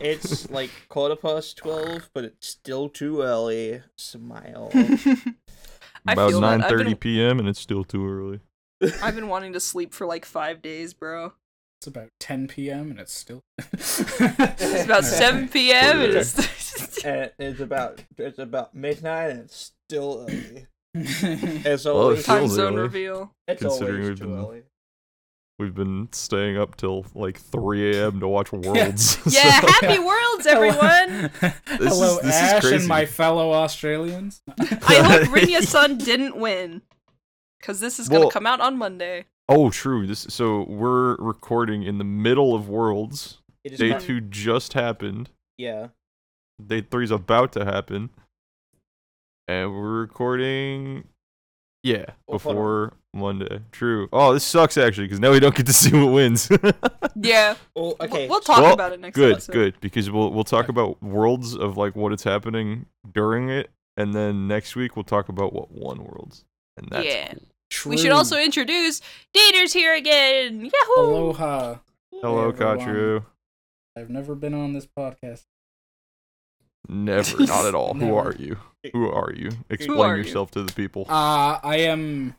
It's like quarter past twelve, but it's still too early. Smile. About feel that. nine thirty been- p.m. and it's still too early. I've been wanting to sleep for like five days, bro. It's about 10 p.m. and it's still. It's about 7 p.m. and it's and uh, it's about it's about midnight, and it's still early. p.m. It's Well, it always time feels zone early. reveal. it's considering always we've too been- early. We've been staying up till like 3 a.m. to watch Worlds. Yeah, so- happy worlds, everyone! Hello, is- this is Ash crazy. and my fellow Australians. I hope Rinya's Sun didn't win. Because this is going to Well- come out on Monday. oh, true. This so we're recording in the middle of Worlds. It is Day not- two just happened. Yeah. Day three's about to happen, and we're recording. Yeah, Well, hold before Monday. True. Oh, this sucks actually because now we don't get to see what wins. Yeah. Well, We'll- okay. We'll, talk Well, about it next week. good, episode. good. Because we'll we'll talk about worlds of like what is happening during it, and then next week we'll talk about what won worlds, and that's yeah. True. We should also introduce Dater's here again. Yahoo! Aloha. hello, Hey, everyone. Khatru. I've never been on this podcast. Never, not at all. Who are you? Who are you? Explain are you? yourself to the people. Uh, I am.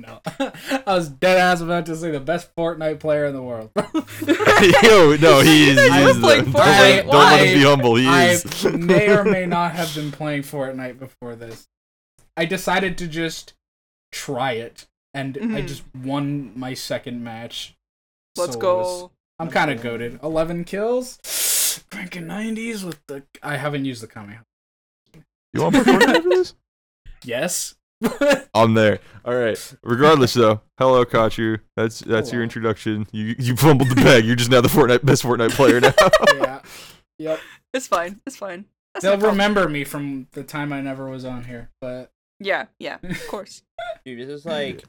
No, I was dead ass about to say the best Fortnite player in the world. Yo, no, he is. You He were is uh, playing don't, let, don't let him be humble. He I is. may or may not have been playing Fortnite before this. I decided to just try it, and I Mhm. just won my second match. Let's So go. was- I'm kind of goaded. Eleven kills, cranking nineties with the. I haven't used the Kamehameha. You want to play Fortnite for this? Yes. I'm there. All right. Regardless, though, hello, Khatru. That's that's your introduction. You you fumbled the bag. You're just now the Fortnite best Fortnite player now. yeah. Yep. It's fine. It's fine. That's They'll remember me from the time I never was on here, but Yeah, yeah, of course. Dude, this is like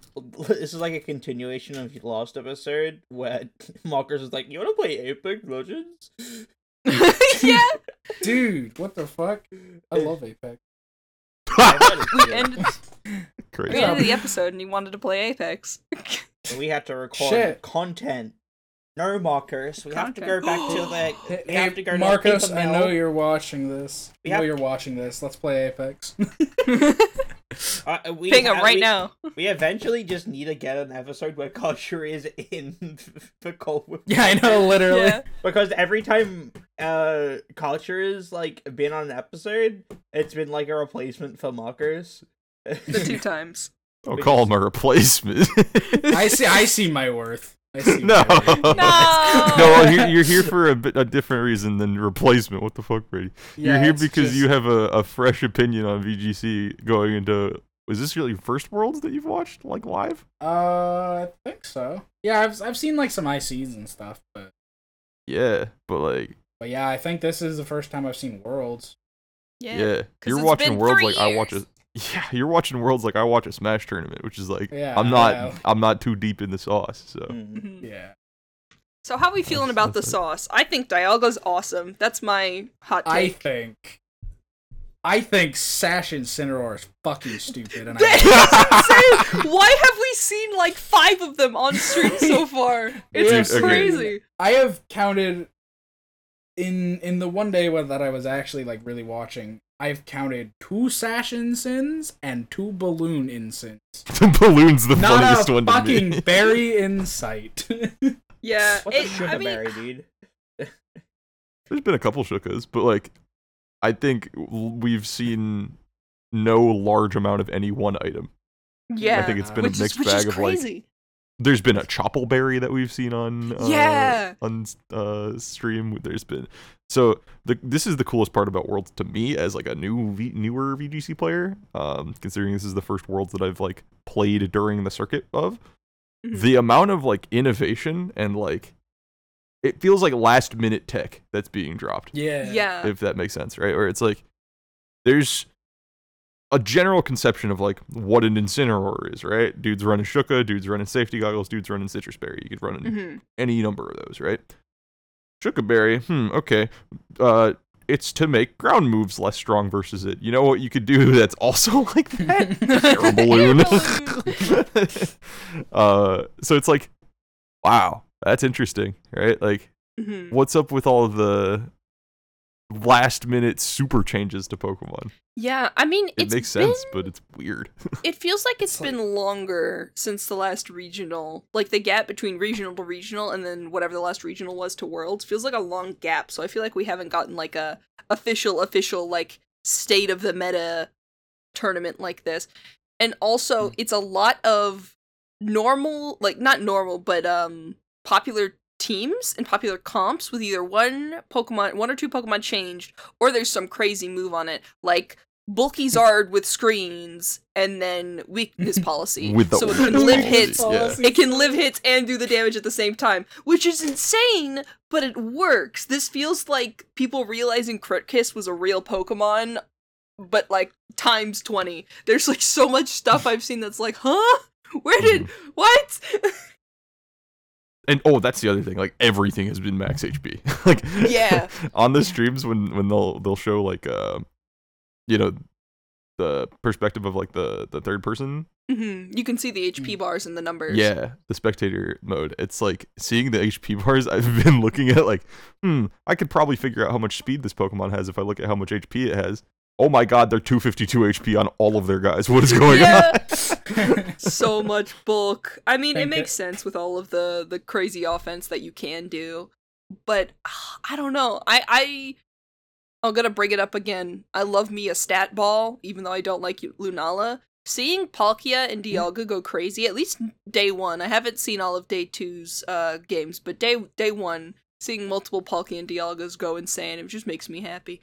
this is like a continuation of your last episode where Marcus is like, "You want to play Apex Legends?" yeah. dude, what the fuck? I love Apex. We ended, we ended the episode and he wanted to play Apex. And we had to record Shit. content. No, Marcus. We have to go back to the. Hey, have to go to Marcus, paper I know you're watching this. We I know have- you're watching this. Let's play Apex. Uh, we Ping him ha- right we- now. We eventually just need to get an episode where Khatru is in the Cold War. yeah, I know, literally. Yeah. Because every time uh Khatru is like been on an episode, it's been like a replacement for Marcus. The two times. Don't call him a replacement. I see. I see my worth. I see. no. My. No. No, well, you're, you're here for a, bit, a different reason than replacement. What the fuck, Brady? Yeah, you're here because just- you have a, a fresh opinion on VGC going into. Is this really first Worlds that you've watched like live? Uh, I think so. Yeah, I've I've seen like some ICs and stuff, but Yeah, but like, but yeah, I think this is the first time I've seen Worlds. Yeah. yeah. you're watching Worlds three like I watch a. years. Yeah, you're watching Worlds like I watch a Smash tournament, which is like Yeah, I'm not I know. I'm not too deep in the sauce. So Mm. Mhm. Yeah. So how are we feeling That's- about the that's sauce? I think Dialga's awesome. That's my hot I think. I think Sash and Incineroar is fucking stupid, and That's I. insane! Why have we seen like five of them on stream so far? It's Dude, okay. crazy. I have counted in in the one day when- that I was actually like really watching. I've counted two Sash Insins and two Balloon Insins. the balloon's the Not funniest a one to fucking me. berry in sight. Yeah. What's a it- sugar I mean, berry, dude? There's been a couple Shucas, but like, I think we've seen no large amount of any one item. yeah. I think it's been which a mixed is, bag is of like. Crazy. There's been a Chople Berry that we've seen on uh, Yeah. on uh, stream. There's been so the this is the coolest part about Worlds to me as like a new v, newer VGC player. Um, considering this is the first Worlds that I've like played during the circuit of Mhm. the amount of like innovation and like it feels like last minute tech that's being dropped yeah. yeah. if that makes sense, right? Where it's like there's a general conception of like what an incineroar is, right? Dudes running Shuca, dudes running safety goggles, dudes running Sitrus berry. You could run in hmm any number of those, right? Shuca berry, hmm, okay. Uh it's to make ground moves less strong versus it. You know what you could do that's also like that? Air balloon. uh so it's like wow, that's interesting, right? Like Mhm. What's up with all of the last minute super changes to Pokemon? Yeah, I mean, It it's makes been, sense, but it's weird. it feels like it's It's like- been longer since the last regional. Like the gap between regional to regional and then whatever the last regional was to Worlds feels like a long gap. So I feel like we haven't gotten like a official official like state of the meta tournament like this. And also, Hmm. it's a lot of normal, like not normal, but um popular teams and popular comps with either one Pokemon, one or two Pokemon changed, or there's some crazy move on it, like bulky Zard with screens and then weakness policy. With the so it can live hits. yeah. It can live hits and do the damage at the same time, which is insane, but it works. This feels like people realizing Crit Kiss was a real Pokemon, but like times 20. There's like so much stuff I've seen that's like, huh? Where did. Mm-hmm. What? And oh, that's the other thing. Like everything has been max HP. like Yeah. on the streams when when they'll they'll show like uh, you know, the perspective of like the the third person. hmm You can see the HP bars and the numbers. Yeah, the spectator mode. It's like seeing the HP bars. I've been looking at like, hmm, I could probably figure out how much speed this Pokemon has if I look at how much HP it has. Oh my God, they're 252 HP on all of their guys. What is going Yeah. on? so much bulk. I mean, it makes it- sense with all of the the crazy offense that you can do, but I don't know. I I I'm gonna bring it up again. I love me a stat ball, even though I don't like Lunala. Seeing Palkia and Dialga go crazy, at least day one. I haven't seen all of day two's uh games, but day day one, seeing multiple Palkia and Dialgas go insane, it just makes me happy.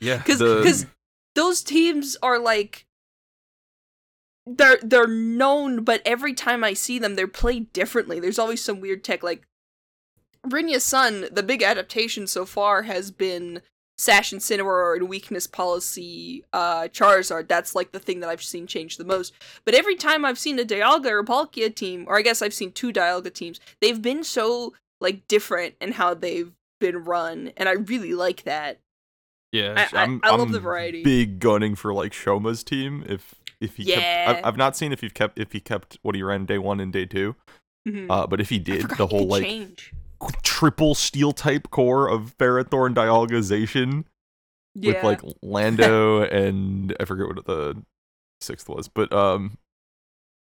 yeah, because the- because those teams are like they're they're known but every time i see them they're played differently there's always some weird tech like Rinya's Sun, the big adaptation so far has been Sash Incineroar and Weakness Policy uh, Charizard. That's like the thing that I've seen change the most. But every time I've seen a Dialga or Palkia team, or I guess I've seen two Dialga teams, they've been so like different in how they've been run, and I really like that. Yeah, I- I- I love I'm the variety. Big gunning for like Shoma's team. If if he kept, Yeah. I've, I've not seen if he kept if he kept what he ran day one and day two. Mhm. Uh, but if he did, the whole like change. triple steel type core of Ferrothorn dialogization Yeah. with like Lando and I forget what the sixth was, but um,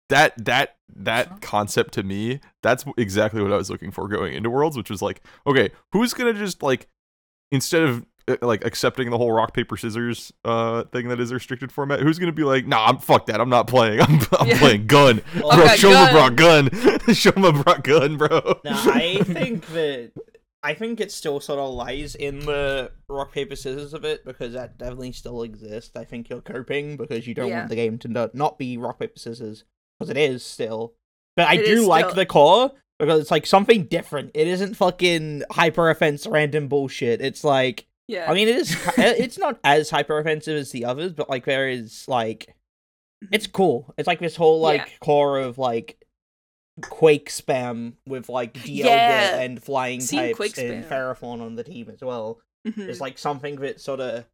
that that that concept to me, that's exactly what I was looking for going into Worlds, which was like, okay, who's gonna just like instead of like accepting the whole rock paper scissors uh thing that is a restricted format, who's gonna be like, nah, I'm fuck that, I'm not playing, I'm, I'm Yeah. playing gun, Well, bro, Okay, Shoma gun. brought gun, Shoma brought gun, bro. No, I think that I think it still sort of lies in the rock paper scissors of it because that definitely still exists. I think you're coping because you don't Yeah. want the game to not, not be rock paper scissors because it is still. But I It do like still- the core because it's like something different. It isn't fucking hyper offense random bullshit. It's like yeah. I mean it is it's not as hyper offensive as the others, but like there is like it's cool. It's like this whole like Yeah. core of like Quake spam with like Dialga Yeah. and flying Seen types Quake and. Ferrothorn on the team as well. Mhm. It's like something that sort of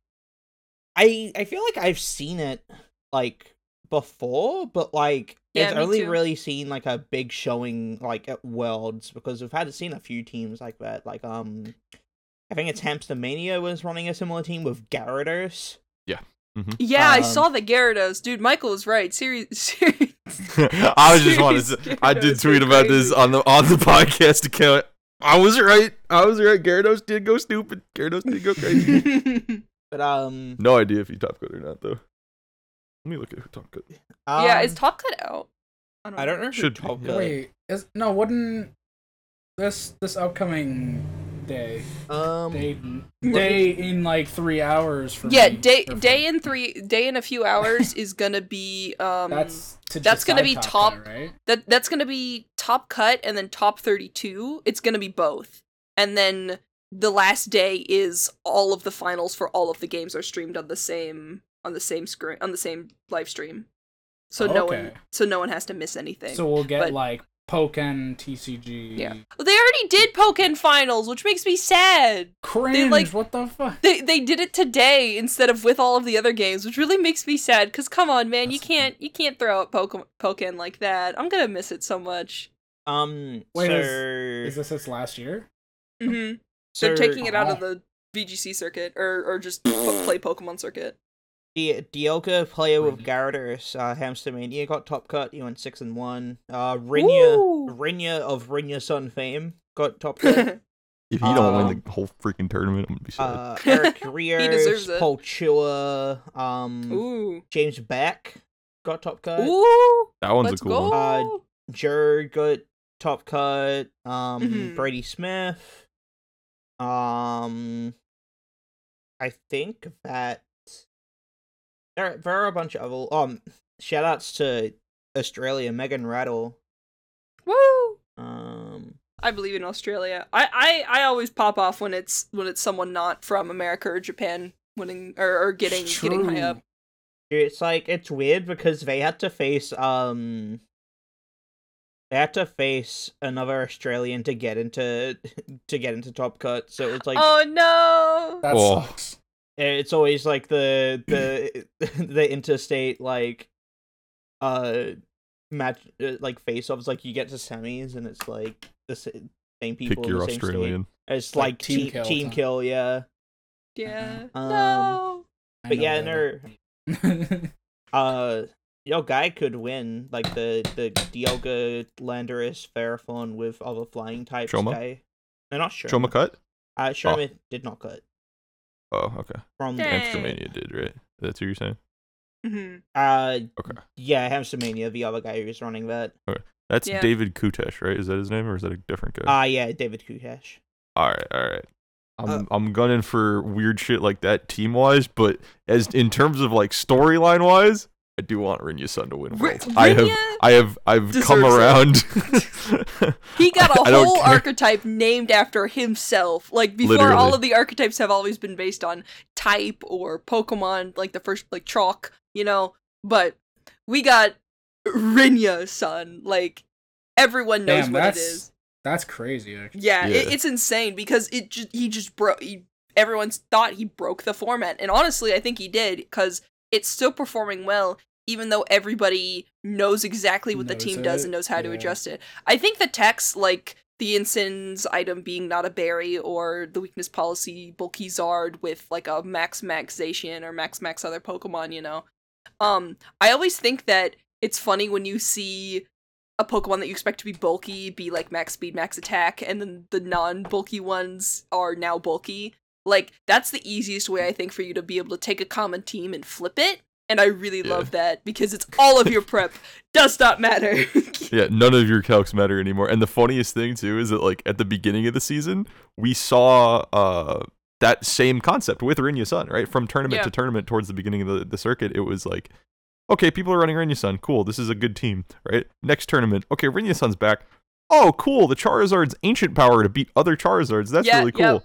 I I feel like I've seen it like before, but like Yeah, it's only too. really seen like a big showing like at Worlds because we've had seen a few teams like that. Like um I think it's Hamster Mania was running a similar team with Gyarados. yeah, Yeah, I um, saw the Gyarados. Dude, Michael was right. Serious. serious. I was just wanted Serious to. I did tweet were about this on the on the podcast account. I was right. I was right. Gyarados did go stupid. Gyarados did go crazy. But um no idea if he top cut or not though. Let me look at who top cut. yeah, um, is Top Cut out? I don't know. Should Should Top. Cut. Wait, is no wouldn't this this upcoming day. Um, day day in like three hours from Yeah, me, day or day in three day in a few hours is gonna be um that's to that's gonna be top, top- cut, right? that that's gonna be top cut and then top 32 it's gonna be both. And then the last day is all of the finals for all of the games are streamed on the same on the same screen on the same live stream. So no one so no one has to miss anything. So we'll get but- like Pokken TCG Yeah. Well, they already did Pokken finals which makes me sad cringe like- what the fuck they they did it today instead of with all of the other games which really makes me sad because come on man you can't you can't throw out Pokken Pokken like that i'm gonna miss it so much um, Wait, so Is this its last year? Mm-hmm. They're So, taking it out of the VGC circuit or or just play Pokemon circuit. The Dialga player with Really? Gyarados, uh, Hamster Mania got top cut. He went six and one. Uh, Rinya, Woo! Rinya of Rinya Sun fame got top cut. If you don't win Um, the whole freaking tournament, I'm gonna be sad. uh, Eric Rios, deserves it. Paul Chua, um, Ooh. James Beck got top cut. Ooh. that one's Let's a cool go. one. Uh, Jared got top cut. Um, Mhm. Brady Smith. Um, I think that there there are a bunch of other um shout outs to Australia, Megan Rattle. Woo. Um, I believe in Australia. I, I I always pop off when it's when it's someone not from America or Japan winning or, or getting getting high up. it's like it's weird because they had to face um. They had to face another Australian to get into to get into top cut, so it's like oh no! That Oh. sucks. It's always like the the the interstate like uh match uh, like face offs like you get to semis and it's like the same people Pick in your the same state. Australian. it's Like like, team team kill team kill yeah Yeah. Um, no. But yeah that. no uh your guy could win like the the Dialga Landorus Ferrothorn with other flying types Shoma? guy no not sure Shoma cut? uh Shoma did not cut Oh, okay. from Dang. Hamster Mania did, right? That's what you're saying? Mhm. uh Okay. yeah Hamstermania the other guy who's running that Okay. That's Yeah. David Kutesh, right? Is that his name or is that a different guy? Ah, yeah, David Kutesh. all right, all right. I'm Uh, I'm gunning for weird shit like that team wise, but as in terms of like storyline wise, I do want Rinya Sun to win R- Worlds. I have I have I've come around. He got a I don't whole care. archetype named after himself. Like before, all of the archetypes have always been based on type or Pokemon, like the first, like chalk, you know. But we got Rinya, son. Like everyone knows Damn, what that's it is. that's crazy. Actually. Yeah, It, it's insane because it just he just broke. He, everyone's thought he broke the format, and honestly, I think he did because it's still performing well, even though everybody knows exactly what the Knows team does and knows how to adjust it. I think the text, like the Incense item being not a berry or the weakness policy bulky Zard with like a max maxation or max max other Pokemon, you know. Um, I always think that it's funny when you see a Pokemon that you expect to be bulky be like max speed, max attack, and then the non bulky ones are now bulky. Like, that's the easiest way, I think, for you to be able to take a common team and flip it. And I really Yeah. love that because it's all of your prep does not matter. yeah, none of your calcs matter anymore. And the funniest thing too is that like at the beginning of the season, we saw uh that same concept with Rinya Sun, right? From tournament Yeah. to tournament towards the beginning of the, the circuit, it was like, okay, people are running Rinya Sun, cool, this is a good team, right? Next tournament, okay, Rinya Sun's back. Oh, cool, the Charizard's ancient power to beat other Charizards. That's Yeah, really yeah.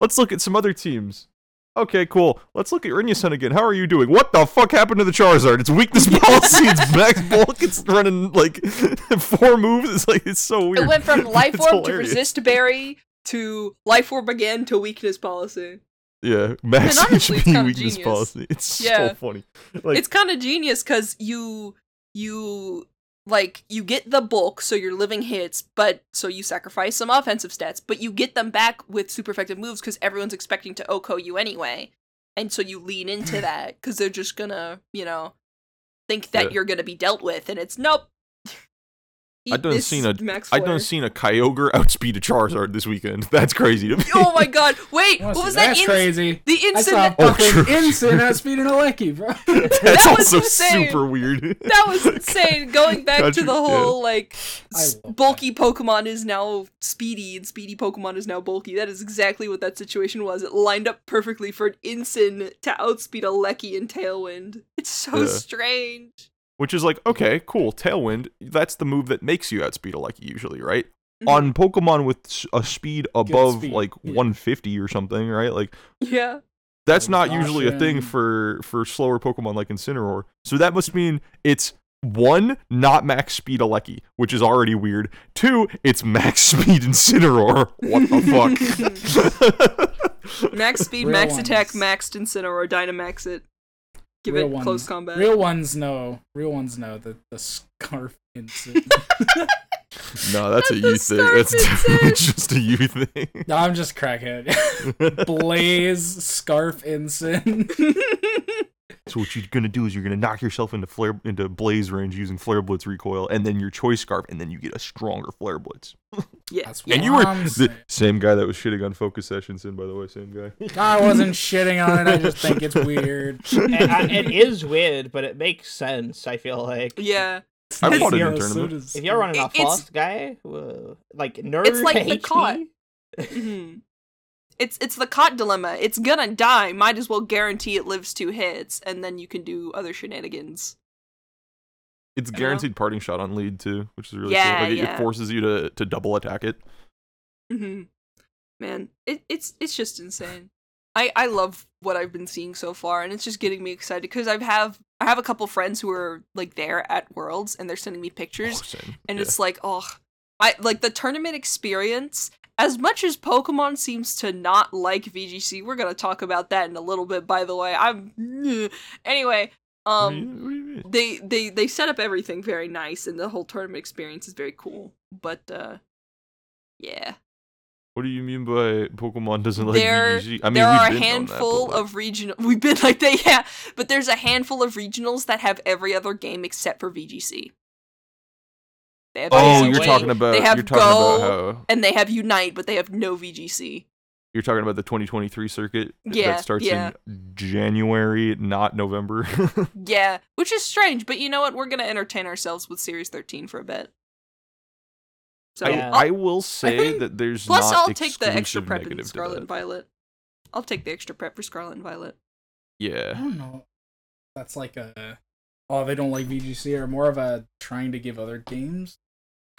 Let's look at some other teams. Okay, cool. Let's look at Rinya Sun again. How are you doing? What the fuck happened to the Charizard? It's weakness policy. it's max bulk. It's running like four moves. It's like it's so weird. it went from Life Orb to. Resist Berry to Life Orb again to Weakness Policy. Yeah, max And honestly, HP weakness genius. policy. It's Yeah. so funny. Like it's kind of genius because you you like you get the bulk so you're living hits but so you sacrifice some offensive stats but you get them back with super effective moves because everyone's expecting to OHKO you anyway and so you lean into that because they're just gonna you know think that Yeah. you're gonna be dealt with and it's nope I Eat done this seen a max I flare. done seen a Kyogre outspeed a Charizard this weekend. That's crazy to me. oh my god wait what Honestly, was that That's in- crazy. the I saw oh, instant Oh, fucking true. Instant outspeeding a Lecky, bro. That's That was also super weird. that was insane. Going back to Country- the yeah. whole like I s- love bulky Pokemon is now speedy and speedy Pokemon is now bulky. That is exactly what that situation was. It lined up perfectly for an Incin to outspeed a Lecky in Tailwind. It's so Yeah. strange. Which is like, okay, cool. Tailwind, that's the move that makes you outspeed a Lucky usually, right? Mhm. On Pokemon with a speed above speed, like yeah. 150 or something, right? Like Yeah. that's not usually a thing for for slower Pokemon like Incineroar. So that must mean it's one, not max speed Alecki, which is already weird. Two, it's max speed Incineroar. What the fuck? Max speed, Real max ones. attack, maxed Incineroar, Dynamax it. Give real it ones, close combat. Real ones know. Real ones know the the scarf incident. No, that's a Not the you thing. scarf That's incident. Eh? just a you thing. no, I'm just crackhead. Blaze scarf Incin. So what you're gonna do is you're gonna knock yourself into flare into blaze range using flare blitz recoil, and then your choice scarf, and then you get a stronger flare blitz. yeah. And you were the same guy that was shitting on focus sessions in, by the way, same guy. I wasn't shitting on it. I just think it's weird. it, I- it is weird, but it makes sense. I feel like. Yeah. I It's- it in tournament. suit If you're running a It- it's- fast guy, uh, like nerd It's like the HP, cot. It's it's the cot dilemma. It's gonna die. Might as well guarantee it lives two hits, and then you can do other shenanigans. It's guaranteed parting shot on lead too, which is really Yeah, cool. Like, it- yeah. it forces you to, to double attack it. Mm-hmm. Man, it, it's it's just insane. I I love what I've been seeing so far, and it's just getting me excited because I have have I have a couple friends who are like there at Worlds, and they're sending me pictures, Oh, and Yeah. it's like oh, I like the tournament experience. As much as Pokemon seems to not like VGC, we're gonna talk about that in a little bit. By the way, I'm anyway. What do you- Um, what do you mean? they they they set up everything very nice, and the whole tournament experience is very cool. But uh, yeah, What do you mean by Pokemon doesn't like There- VGC? I mean, there are a that, handful like, of regional. We've been like that, yeah, but there's a handful of regionals that have every other game except for VGC. They have Oh, Yeah, you're talking about. They have you're talking Go- about how and they have Unite, but they have no VGC. you're talking about the 2023 circuit Yeah, that starts yeah. in January, not November. Yeah, which is strange, but you know what? We're gonna entertain ourselves with Series 13 for a bit. So I, Yeah. I'll- I will say think- that there's plus not I'll take the extra exclusive prep in Scarlet and Violet. I'll take the extra prep for Scarlet and Violet. Yeah. I don't know. That's like a oh they don't like VGC or more of a trying to give other games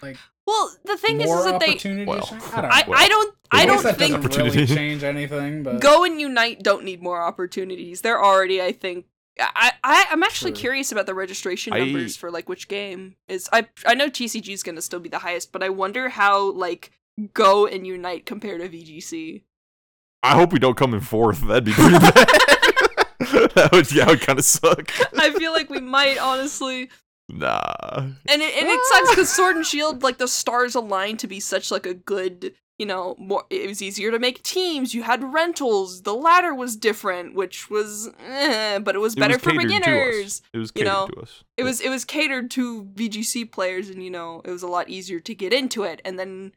like Well, the thing is, more is that they. Well, to? I don't I. Well, I don't I I don't that think doesn't really change anything, but Go and Unite don't need more opportunities. They're already, I think. I, I I'm actually True. curious about the registration I- numbers for like which game is. I I know TCG is gonna still be the highest, but I wonder how like Go and Unite compared to VGC. I hope we don't come in fourth. That'd be pretty bad. that would yeah, would kind of suck. I feel like we might honestly, Nah. and it and it sucks because Sword and Shield like the stars aligned to be such like a good. You know, more it was easier to make teams. You had rentals. The ladder was different, which was, eh, but it was It better was for catered to us. beginners. It was you catered know, to us. it was it was catered to VGC players, and you know it was a lot easier to get into it. And then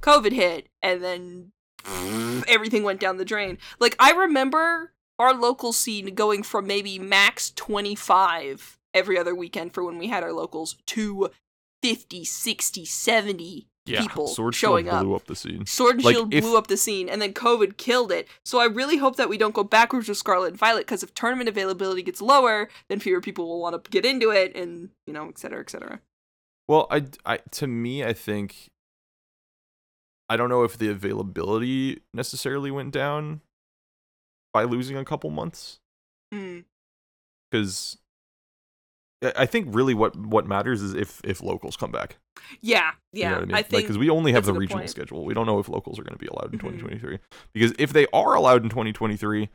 COVID hit, and then everything went down the drain. Like I remember our local scene going from maybe max twenty five every other weekend for when we had our locals to 50, 60, 70 yeah. people Sword showing Shield up. blew up the scene. Sword and Like, Shield if- blew up the scene, and then COVID killed it. So I really hope that we don't go backwards with Scarlet and Violet, because if tournament availability gets lower, then fewer people will want to get into it, and you know, et cetera, et cetera. Well, I, I to me, I think I don't know if the availability necessarily went down by losing a couple months Mm. I think really what what matters is if if locals come back. Yeah, You yeah. know I mean? I think because we only have the regional point. schedule. We don't know if locals are going to be allowed in Mhm. 2023. Because if they are allowed in 2023,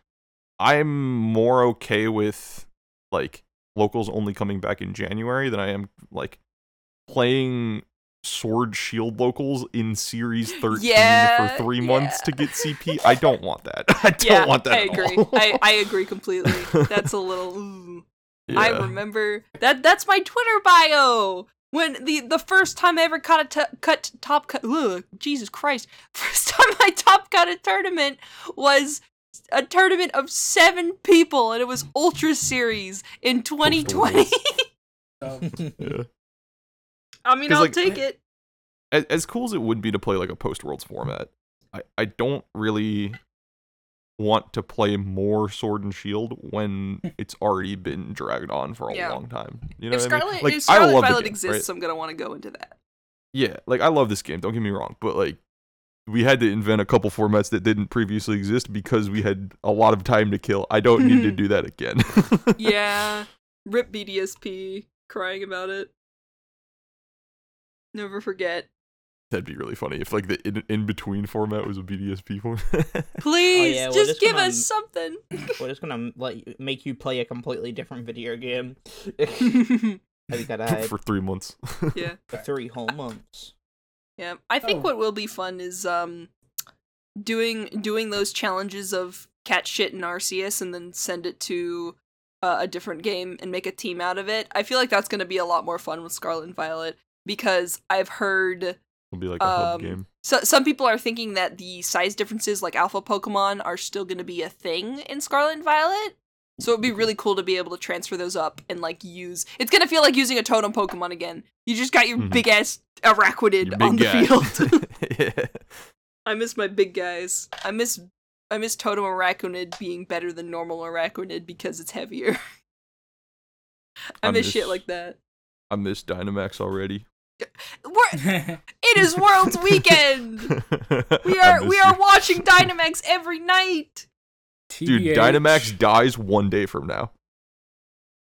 I'm more okay with like locals only coming back in January than I am like playing Sword Shield locals in Series 13 Yeah, for three months to get CP. I don't want that. I don't yeah, want that. I agree. I, I agree completely. That's a little. Ooh. I remember that. That's my Twitter bio. When the the first time I ever caught a t- cut top cut, ugh, Jesus Christ! First time I top cut a tournament was a tournament of seven people, and it was Ultra Series in 2020. um, Yeah. I mean, I'll like, take it. as, as cool as it would be to play like a post worlds format, I, I don't really want to play more sword and shield when it's already been dragged on for a Yeah. long time. You know if what I mean? Scarlet, Like if I Scarlet love Violet game, exists, right? I'm gonna want to go into that. Yeah, like I love this game. Don't get me wrong, but like we had to invent a couple formats that didn't previously exist because we had a lot of time to kill. I don't need to do that again. Yeah, rip BDSP, crying about it. Never forget. That'd be really funny if like the in, in between format was a BDSP format. Please, yeah, just just give gonna- us something. We're just gonna let you, make you play a completely different video game. I think I for three months. yeah. for three whole months. Yeah, I think Oh. what will be fun is um doing doing those challenges of cat shit in Arceus and then send it to uh, a different game and make a team out of it. I feel like that's going to be a lot more fun with Scarlet and Violet because I've heard It'll be like a hub Um, game. so some people are thinking that the size differences like alpha Pokemon are still going to be a thing in Scarlet and Violet. So it'd be really cool to be able to transfer those up and like use. It's gonna feel like using a totem Pokemon again. You just got your Mhm. big ass Araquanid on the guy. field. yeah. I miss my big guys. I miss I miss Totem Araquanid being better than normal Araquanid because it's heavier. I, I miss, shit like that. I miss Dynamax already. We're, it is World's Weekend. We are we are you. watching Dynamax every night. Dude, Dynamax dies one day from now.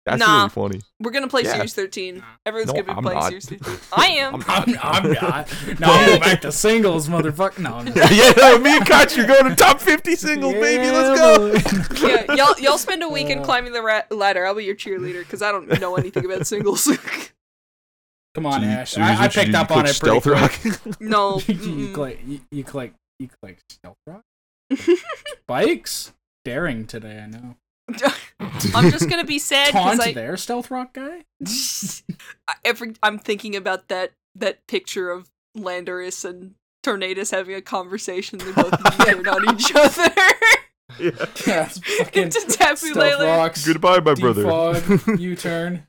That's Nah. really funny. We're gonna play Yeah. Series 13. Everyone's No, gonna be I'm playing not. Series 13. I am. I'm- I'm, I'm not. No, I'm going back to singles, motherfucker. No, I'm not. yeah, no, me and Koch are going to top 50 singles, baby. Let's go. go. yeah, y'all y'all spend a weekend Uh. climbing the ra- ladder. I'll be your cheerleader because I don't know anything about singles. Come on, So you- Ash. so I, I what you picked you up on click it pretty Stealth quick. Rock. no. you, click. You, you click. You click stealth rock. Bikes. Daring today. I know. I'm just gonna be sad because Taunt I there, stealth rock guy. every I'm thinking about that that picture of Landorus and Tornadus having a conversation. They both turn on each other. yeah. Yeah, it's fucking to Tapu stealth rocks. Goodbye, my brother. U-turn.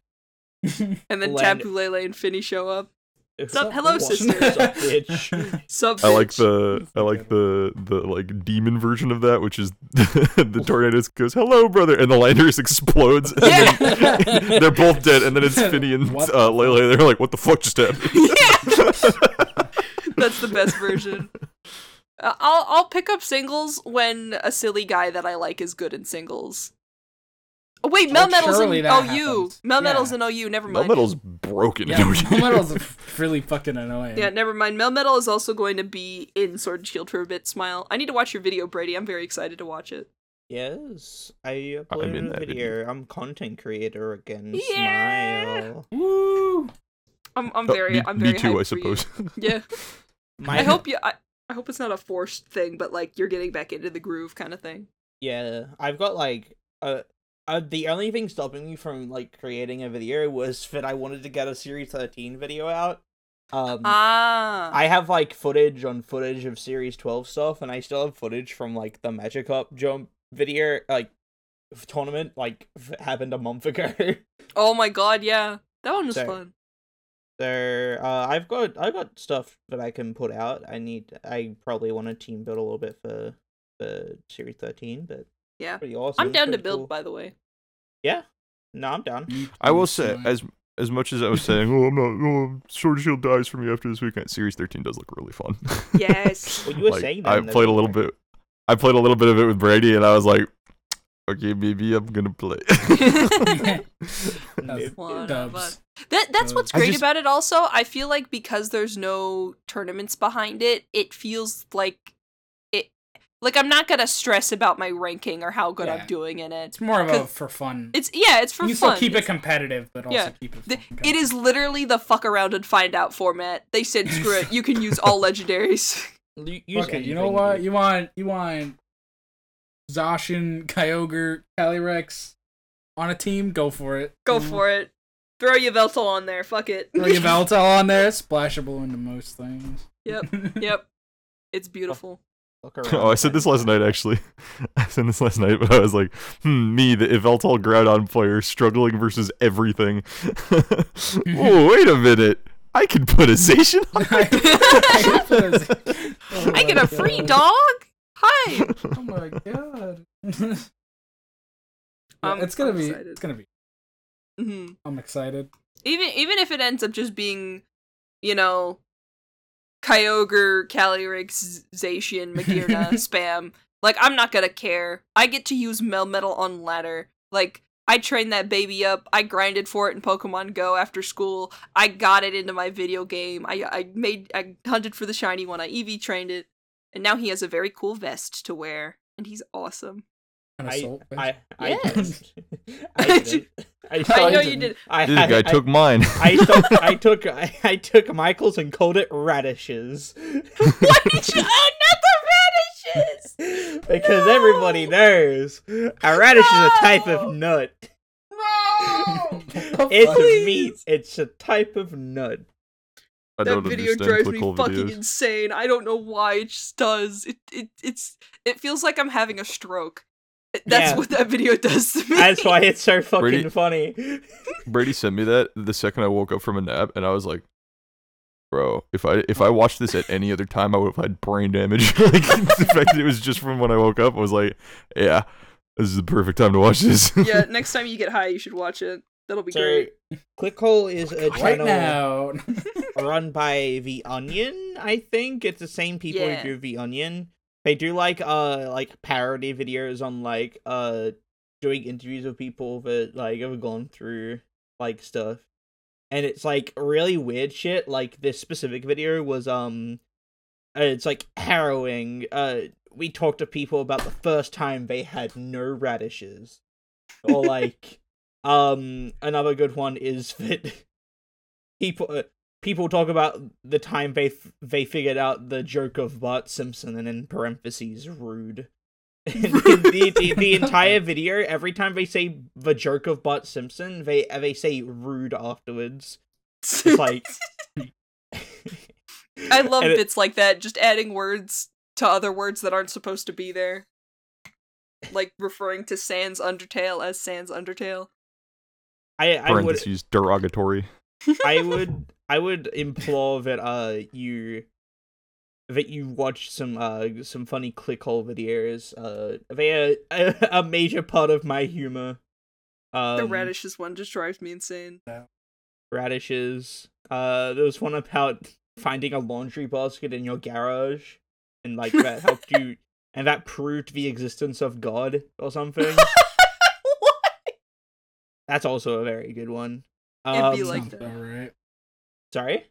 and then Land- Tapu Lele and Fini show up. Sup, hello, sister. Sup, bitch. Sub. I like the I like the the like demon version of that, which is the Tornadus goes hello brother, and the Landorus explodes. And Yeah. then they're both dead, and then it's Fini and What uh, Lele. They're like, what the fuck just happened? yeah, that's the best version. Uh, I'll I'll pick up singles when a silly guy that I like is good in singles. Oh wait, Well, Melmetal's surely in that OU. happens. Melmetal's Yeah. in OU. Never mind. Melmetal's broken. Yeah, Melmetal's really fucking annoying. Yeah, never mind. Melmetal is also going to be in Sword and Shield for a bit. Smile. I need to watch your video, Brady. I'm very excited to watch it. Yes, I in uploaded a video. video. I'm content creator again. Yeah! Smile. Woo! I'm I'm Oh, very me, I'm me too, I suppose. Yeah. My, I hope you. I, I hope it's not a forced thing, but like you're getting back into the groove kind of thing. Yeah, I've got like uh, uh the only thing stopping me from like creating a video was that I wanted to get a Series 13 video out. Um Ah. I have like footage on footage of Series 12 stuff and I still have footage from like the Magic Cup jump video like tournament like f- happened a month ago. oh my god, yeah. That one was So- fun. So uh, I've got I've got stuff that I can put out. I need I probably want to team build a little bit for for Series 13, but Yeah. pretty awesome. I'm down to build, cool. by the way. Yeah. No, I'm down. I will say, as as much as I was saying, oh, I'm not, oh, Sword and Shield dies for me after this weekend. Series 13 does look really fun. Yes. Well, you were Like, saying that I played a little video. bit. I played a little bit of it with Brady, and I was like, okay, maybe I'm gonna play. That's One of dubs. us. That that's what's great just- about it also. I feel like because there's no tournaments behind it, it feels like it like I'm not gonna stress about my ranking or how good Yeah. I'm doing in it. It's more of a 'Cause for fun. It's yeah, it's for fun. you still keep it competitive, but also yeah. keep it. the- it is literally the fuck around and find out format. They said screw it, you can use all legendaries. L- use Okay, you know what? You want you want Zacian, Kyogre, Calyrex on a team? Go for it. Go for it. Throw your Yveltal on there, fuck it. Throw your Yveltal on there. Splashable into most things. Yep. Yep. It's beautiful. Look around oh, I said this last night actually. I said this last night, but I was like, hmm, me, the Yveltal Groudon player, struggling versus everything. oh, wait a minute. I can put a Zacian on Oh I get a free God. dog. Hi. Oh my god. I'm- it's gonna I'm be. excited. It's gonna be. hmm I'm excited. Even even if it ends up just being, you know, Kyogre, Calyrex, Zacian, Magearna spam, like I'm not gonna care. I get to use Melmetal on ladder. Like I trained that baby up. I grinded for it in Pokemon Go after school. I got it into my video game. I I made I hunted for the shiny one. I EV trained it, and now he has a very cool vest to wear, and he's awesome. An I, assault? I, I, Yes. I, didn't. I, I know you didn't. did. I, This I- guy I- took mine. I took I took I, I took Michael's and called it radishes. Why did you? Oh, not the radishes! because No! everybody knows a radish is a type of nut. No! It's Please. meat. It's a type of nut. I that video drives me fucking videos. insane. I don't know why it just does. It it it's it feels like I'm having a stroke. That's Yeah. what that video does to me. That's why it's so fucking Brady- funny. Brady sent me that the second I woke up from a nap, and I was like, "Bro, if I if I watched this at any other time, I would have had brain damage." like the fact that it was just from when I woke up, I was like, "Yeah, this is the perfect time to watch this." yeah, next time you get high, you should watch it. That'll be So, great. Clickhole is a right channel now. run by The Onion. I think it's the same people Yeah. who do The Onion. They do like uh like parody videos on like uh doing interviews with people that like have gone through like stuff, and it's like really weird shit. Like this specific video was um, uh, it's like harrowing. Uh, we talked to people about the first time they had no radishes, or like um another good one is that people uh, people talk about the time they f- they figured out the joke of Bart Simpson and in parentheses rude. the, the, the entire video, every time they say the joke of Bart Simpson, they they say rude afterwards. It's like I love and it- bits like that, just adding words to other words that aren't supposed to be there. Like referring to Sans Undertale as Sans Undertale. I I would Parentheses derogatory. I would I would implore that uh you that you watch some uh some funny clickhole videos. Uh they are a, a major part of my humor. Um, the radishes one just drives me insane. radishes. Uh there was one about finding a laundry basket in your garage and like that helped you and that proved the existence of God or something. what? That's also a very good one. It'd be Um, like Sounds that. about right. sorry?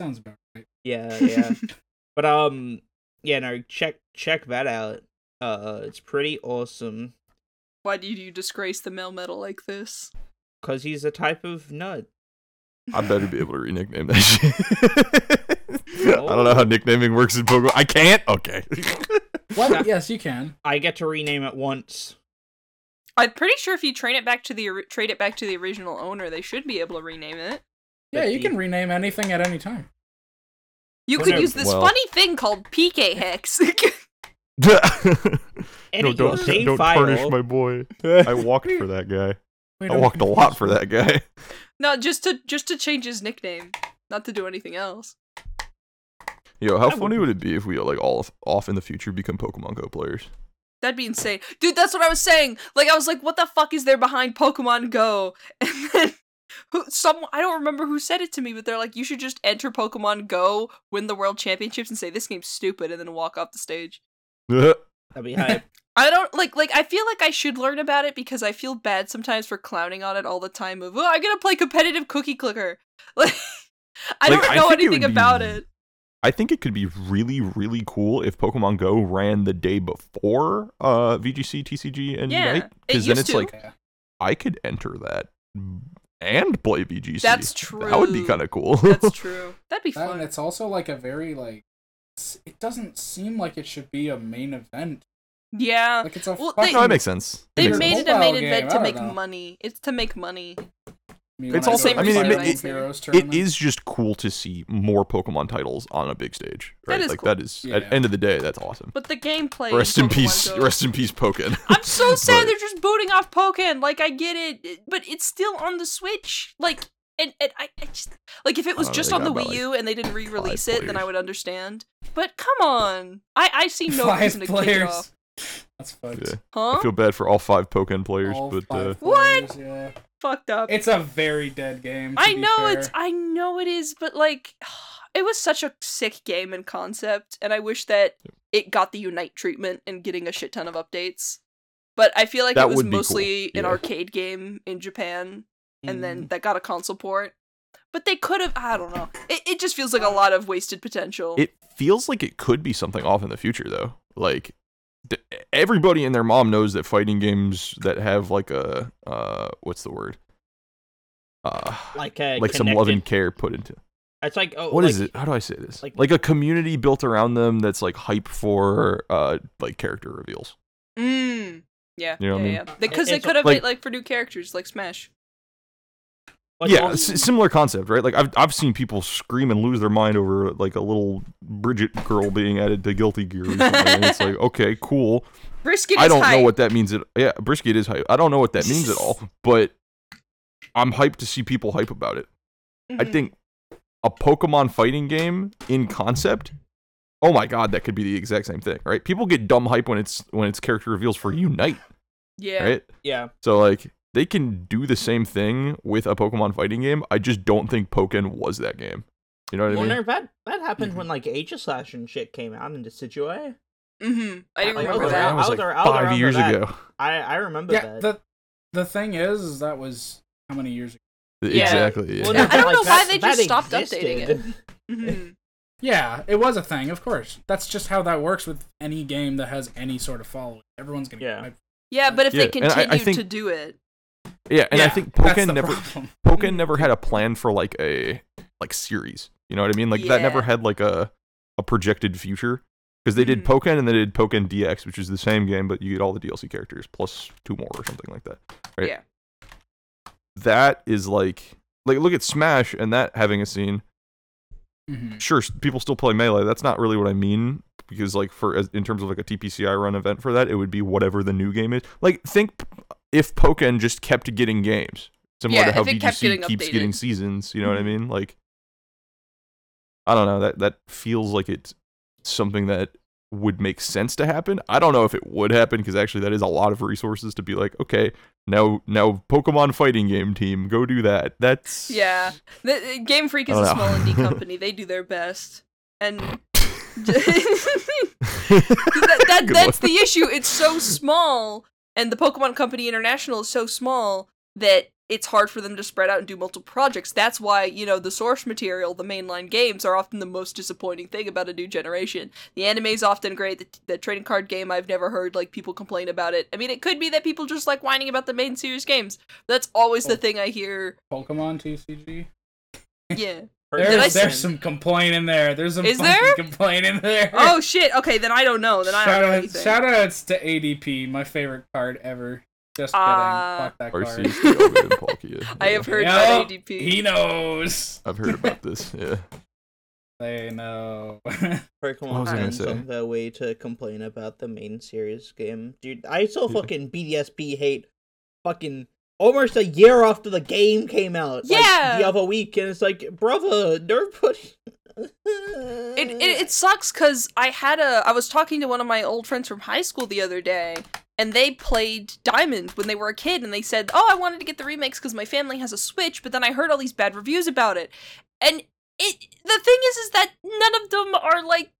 Sounds about right. Yeah, yeah. But um, yeah, no, check check that out. Uh, it's pretty awesome Why do you disgrace the Melmetal like this? because he's a type of nut. I better be able to re-nickname that shit. I don't know how nicknaming works in Pokemon. I can't. Okay. What? yes, you can. I get to rename it once. I'm pretty sure if you train it back to the ori- trade it back to the original owner, they should be able to rename it. Yeah, But you the- can rename anything at any time. You could no, use this well- funny thing called PK HeX. No, don't, will don't file. tarnish my boy. I walked for that guy. I walked a lot for that guy. no, just to just to change his nickname, not to do anything else. Yo, how I funny would- would it be if we like all off in the future become Pokemon Go players? That'd be insane. Dude, that's what I was saying. Like I was like, what the fuck is there behind Pokemon Go? And then who some I don't remember who said it to me, but they're like, you should just enter Pokemon Go, win the world championships, and say this game's stupid, and then walk off the stage. That'd be hype. I don't like like I feel like I should learn about it because I feel bad sometimes for clowning on it all the time of oh I'm gonna play competitive cookie clicker. Like I Like, don't I know think it anything be about it. I think it could be really, really cool if Pokemon Go ran the day before uh, VGC, TCG, and Yeah, Unite. it Because then it's to. like Yeah. I could enter that and play VGC. That's true. That would be kind of cool. That's true. That'd be That, and fun. it's also like a very like. It doesn't seem like it should be a main event. Yeah. Like it's a Well, they- no, that makes sense. They made it a main event game, to make know. money. It's to make money. I mean, It's when also, go I mean, Fire it, it, Heroes it tournament- is just cool to see more Pokemon titles on a big stage, That right? is like cool. that is at end of the day, that's awesome. But the gameplay. Rest in in peace, Go- rest in peace, Pokken. I'm so sad But- they're just booting off Pokken. Like I get it, it- but it's still on the Switch. Like and, and I, I just like if it was I don't know, just on the Wii about, like, U and they didn't re-release five it, then I would understand. But come on, I I see no Five reason to kick it off. That's fucked. Yeah. Huh? I feel bad for all five Pokken players, All but five uh, What? Yeah. Fucked up. It's a very dead game. to I be know fair. it's I know it is, but like it was such a sick game and concept, and I wish that it got the Unite treatment and getting a shit ton of updates. but I feel like That it was would be cool, mostly an yeah. arcade game in Japan, and then Mm. that got a console port. But they could have. I don't know. It it just feels like a lot of wasted potential. It feels like it could be something off in the future though. Like d- everybody and their mom knows that fighting games that have like a uh what's the word? Uh like uh, like some love and care put into It's like oh, What like, is it? How do I say this? like- Like, a community built around them that's like hype for uh like character reveals. Mm. Yeah. You know what I yeah, mean? yeah. Because they could have like- like for new characters like Smash. Like, yeah, s- similar concept, right? Like I've I've seen people scream and lose their mind over like a little Bridget girl being added to Guilty Gear recently. and it's like, okay, cool. Brisket I is don't know what that means at yeah, brisket is hype. I don't know what that means at all, but I'm hyped to see people hype about it. I Mhm. think a Pokemon fighting game in concept. Oh my god, that could be the exact same thing, right? People get dumb hype when it's when it's character reveals for Unite, Yeah. right? yeah. So like they can do the same thing with a Pokemon fighting game. I just don't think Pokken was that game. You know what I Well, mean? no, that that happened when like Aegislash and shit came out in Decidueye. Mm-hmm. I didn't Like, remember was that. was I was like ar- I was five years that. ago. I I remember Yeah, that. the the thing is, is that was how many years ago? Yeah. Exactly. Yeah. Well, Yeah, no, I don't but, know why that- they that just stopped updating it. existed. Mhm. Yeah, it was a thing, of course. That's just how that works with any game that has any sort of following. Everyone's gonna Yeah. get. Yeah, but if Yeah, they and I- I continue think- to do it, yeah, and I think that's Pokken never problem. Pokken never had a plan for like a like series. You know what I mean? Like that never had like a a projected future because they did Mhm. Pokken and they did Pokken DX, which is the same game, but you get all the DLC characters plus two more or something like that. Right. yeah. That is like like look at Smash and that having a scene. Mhm. Sure, people still play Melee. That's not really what I mean because like for as, in terms of like a TPCI run event for that, it would be whatever the new game is. Like think if Pokken just kept getting games, similar Yeah, to how VGC getting keeps updated. getting seasons. You know what I Mhm. mean? Like I don't know that that feels like it's something that would make sense to happen. I don't know if it would happen because actually that is a lot of resources to be like, okay, now now Pokemon fighting game team, go do that. That's Yeah. The, Game Freak is a don't small indie company. They do their best. And that, that, that's one. the issue. It's so small, and the Pokemon Company International is so small that it's hard for them to spread out and do multiple projects. That's why, you know, the source material, the mainline games, are often the most disappointing thing about a new generation. The anime is often great. The, the trading card game, I've never heard like people complain about it. I mean, it could be that people just like whining about the main series games. That's always the Oh. thing I hear. Pokemon TCG. Yeah. There's, say- there's some complaint in there. There's some Is there? complaint in there. Oh shit. Okay, then I don't know. Then I don't shout, know out, anything. shout outs to ADP, my favorite card ever. Just kidding. Uh, Fuck that card. RC's the Elden Palkia. I have heard Yep, about ADP. He knows. I've heard about this. Yeah. They know. What Pokemon was I gonna fans say? on their way to complain about the main series game. Dude, I saw Yeah. fucking BDSP hate fucking almost a year after the game came out. like, Yeah. the other week, and it's like, brother, nobody. It, it it sucks because I had a I was talking to one of my old friends from high school the other day, and they played Diamond when they were a kid, and they said, "Oh, I wanted to get the remakes because my family has a Switch," but then I heard all these bad reviews about it, and it the thing is, is that none of them are like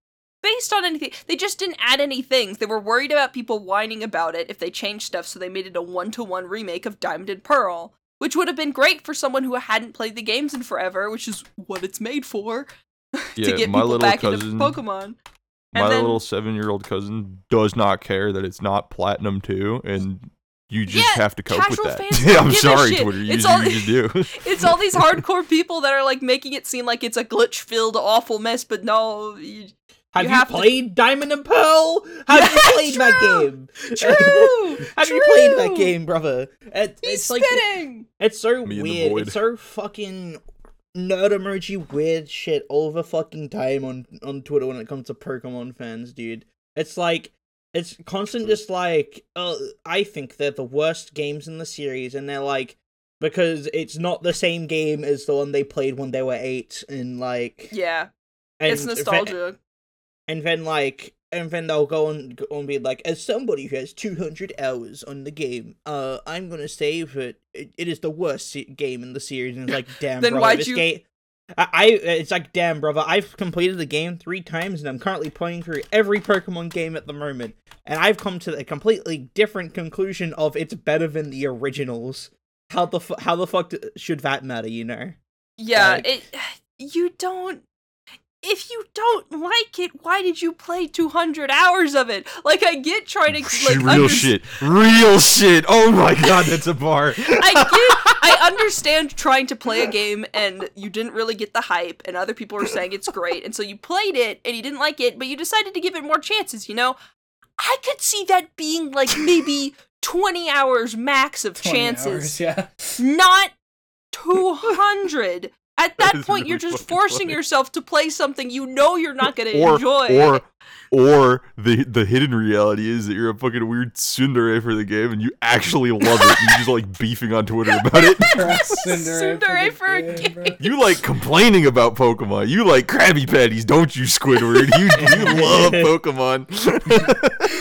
based on anything. They just didn't add any things. They were worried about people whining about it if they changed stuff, so they made it a one to one remake of Diamond and Pearl. Which would have been great for someone who hadn't played the games in forever, which is what it's made for. Yeah, to get my people little back cousin- into Pokemon. My then- little seven-year-old cousin does not care that it's not platinum two, and you just Yeah, have to cope with that. fans yeah, I'm sorry. Twitter. You, It's all- you just do. It's all these hardcore people that are like making it seem like it's a glitch filled awful mess, but no, you, Have You you, have to- played Diamond and Pearl? Have Yeah, you played that game? true. Have you played that game, brother? It, He's it's like spitting. it's so Me weird. It's so fucking nerd emoji weird shit all the fucking time on on Twitter when it comes to Pokemon fans, dude. It's like it's constant just like uh, I think they're the worst games in the series and they're like because it's not the same game as the one they played when they were 8 and like Yeah, and it's nostalgia. and then like and then they'll go and go and be like as somebody who has 200 hours on the game uh i'm gonna say that it, it is the worst se- game in the series and it's like damn Then brother, why'd this you- game I, I it's like damn brother i've completed the game three times and i'm currently playing through every pokemon game at the moment and I've come to a completely different conclusion of it's better than the originals. How the fu- how the fuck d- should that matter? You know? Yeah, Like- it you don't if you don't like it, why did you play 200 hours of it? Like I get trying to like real under- shit, real shit. Oh my god, that's a bar. I get I understand trying to play a game and you didn't really get the hype and other people are saying it's great and so you played it and you didn't like it but you decided to give it more chances, you know? I could see that being like maybe 20 hours max of 20 chances, hours, yeah. not 200. At That that, is point, really you're just forcing funny. yourself to play something you know you're not going to enjoy. or or the the hidden reality is that you're a fucking weird tsundere for the game and you actually love it. and you're just like beefing on Twitter about it. Tsundere for a the bro. You like complaining about Pokemon. You like Krabby Patties, don't you, Squidward? You you love Pokemon.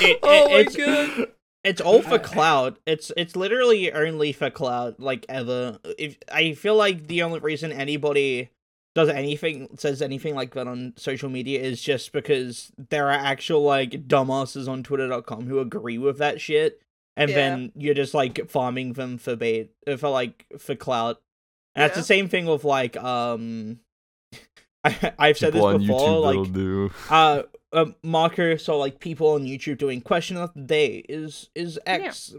It, Oh it- my God. It's all for cloud. It's it's literally only for cloud. Like ever. If I feel like the only reason anybody does anything says anything like that on social media is just because there are actual like dumbasses on Twitter.com who agree with that shit, and Yeah. then you're just like farming them for bait for like for clout. And that's Yeah. the same thing with like um. I, I've said this on before. YouTube like do. uh, uh Marker, so like people on YouTube doing question of the day is is X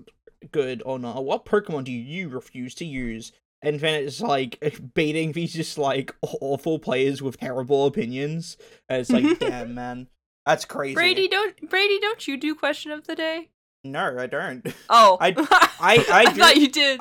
good or not? What Pokemon do you refuse to use? And then it's like baiting these just like awful players with terrible opinions. And it's like, damn man, that's crazy. Brady, don't Brady, don't you do question of the day? No, I don't. Oh, I- I- I do- thought you did.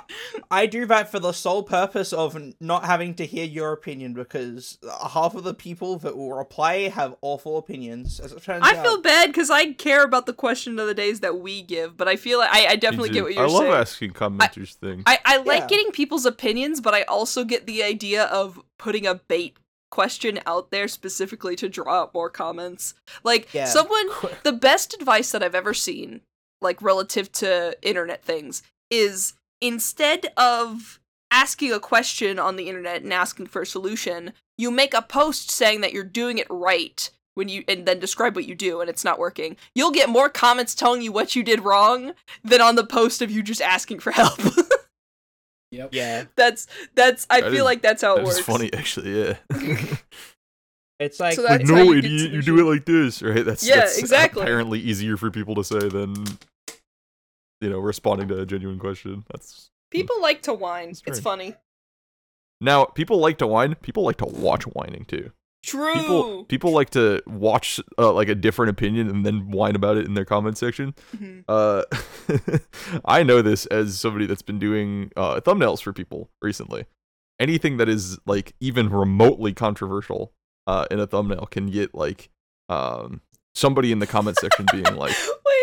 I do that for the sole purpose of not having to hear your opinion because half of the people that will reply have awful opinions. As it turns I out. feel bad because I care about the question of the days that we give, but I feel like I, I definitely get what you're saying. I love saying. asking commenters things. I, I like Yeah. getting people's opinions, but I also get the idea of putting a bait question out there specifically to draw out more comments. Like Yeah. someone the best advice that I've ever seen, like relative to internet things, is instead of asking a question on the internet and asking for a solution, you make a post saying that you're doing it right when you and then describe what you do and it's not working. You'll get more comments telling you what you did wrong than on the post of you just asking for help. Yep. Yeah, that's that's I That feel is- like that's how it That works. is funny, actually. Yeah. it's like So like, That's no, you idiot, you do it like this, right? That's Yeah, that's exactly. Apparently easier for people to say than you know responding to a genuine question. That's People like to whine. It's funny. now people like to whine. People like to watch whining too. True. People people like to watch uh, like a different opinion and then whine about it in their comment section. Mhm. Uh, I know this as somebody that's been doing uh, thumbnails for people recently. Anything that is like even remotely controversial uh, in a thumbnail can get like um, somebody in the comment section being like,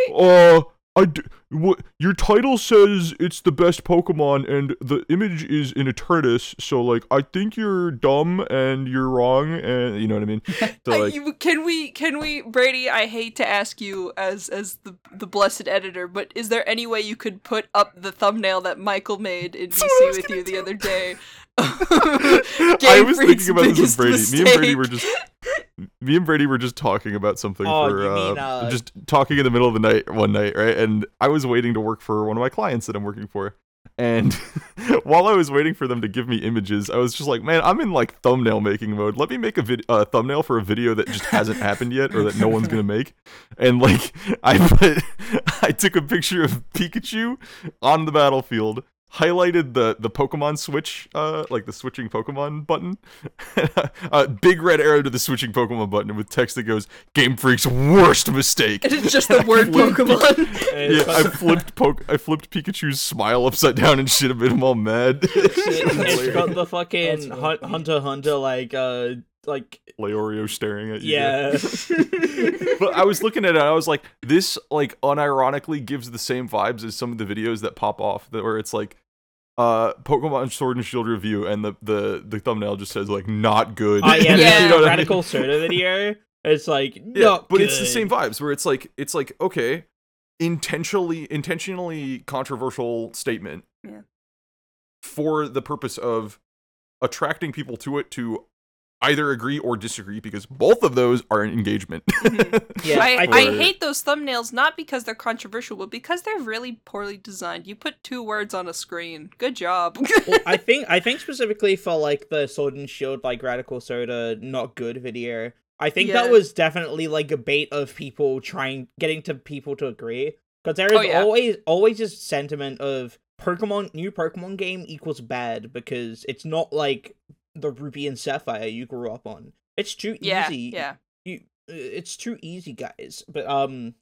Wait. "Uh, I d- what your title says it's the best Pokemon and the image is in Eternatus, so like I think you're dumb and you're wrong and you know what I mean." So like, can we can we Brady, I hate to ask you as as the the blessed editor, but is there any way you could put up the thumbnail that Michael made in That's what I VC with you the other day? I was thinking about this with Brady. Me and Brady were just me and Brady were just talking about something Oh, for uh, mean, uh, just talking in the middle of the night one night, right? And I was waiting to work for one of my clients that I'm working for. And while I was waiting for them to give me images, I was just like, "Man, I'm in like thumbnail making mode. Let me make a vid- uh, thumbnail for a video that just hasn't happened yet, or that no one's gonna make." And like, I put, I took a picture of Pikachu on the battlefield, highlighted the the Pokemon switch, uh, like the switching Pokemon button, a big red arrow to the switching Pokemon button with text that goes, "Game Freak's worst mistake." And it's just the word Pokemon. Yeah, I flipped poke. I flipped Pikachu's smile upside down and shit. and made him all mad. it's got the fucking hun- Hunter Hunter like uh like Leorio staring at you. yeah. but I was looking at it. I was like, this like unironically gives the same vibes as some of the videos that pop off that where it's like, uh, Pokemon Sword and Shield review, and the the the thumbnail just says like not good. Oh yeah, Yeah. the You know what I mean? soda video. It's like Yeah, not but it's the same vibes where it's like it's like okay, intentionally intentionally controversial statement. Yeah. For the purpose of attracting people to it to either agree or disagree because both of those are an engagement. Mm-hmm. Yeah, I, I I, hate those thumbnails not because they're controversial, but because they're really poorly designed. You put two words on a screen. Good job. well, I think I think specifically for like the Sword and Shield like Radical Soda not good video. I think Yeah. that was definitely like a bait of people trying getting to people to agree because there oh, is Oh, yeah. always always this sentiment of Pokemon new Pokemon game equals bad because it's not like the Ruby and Sapphire you grew up on. It's too yeah, easy. yeah. You, it's too easy, guys. But um,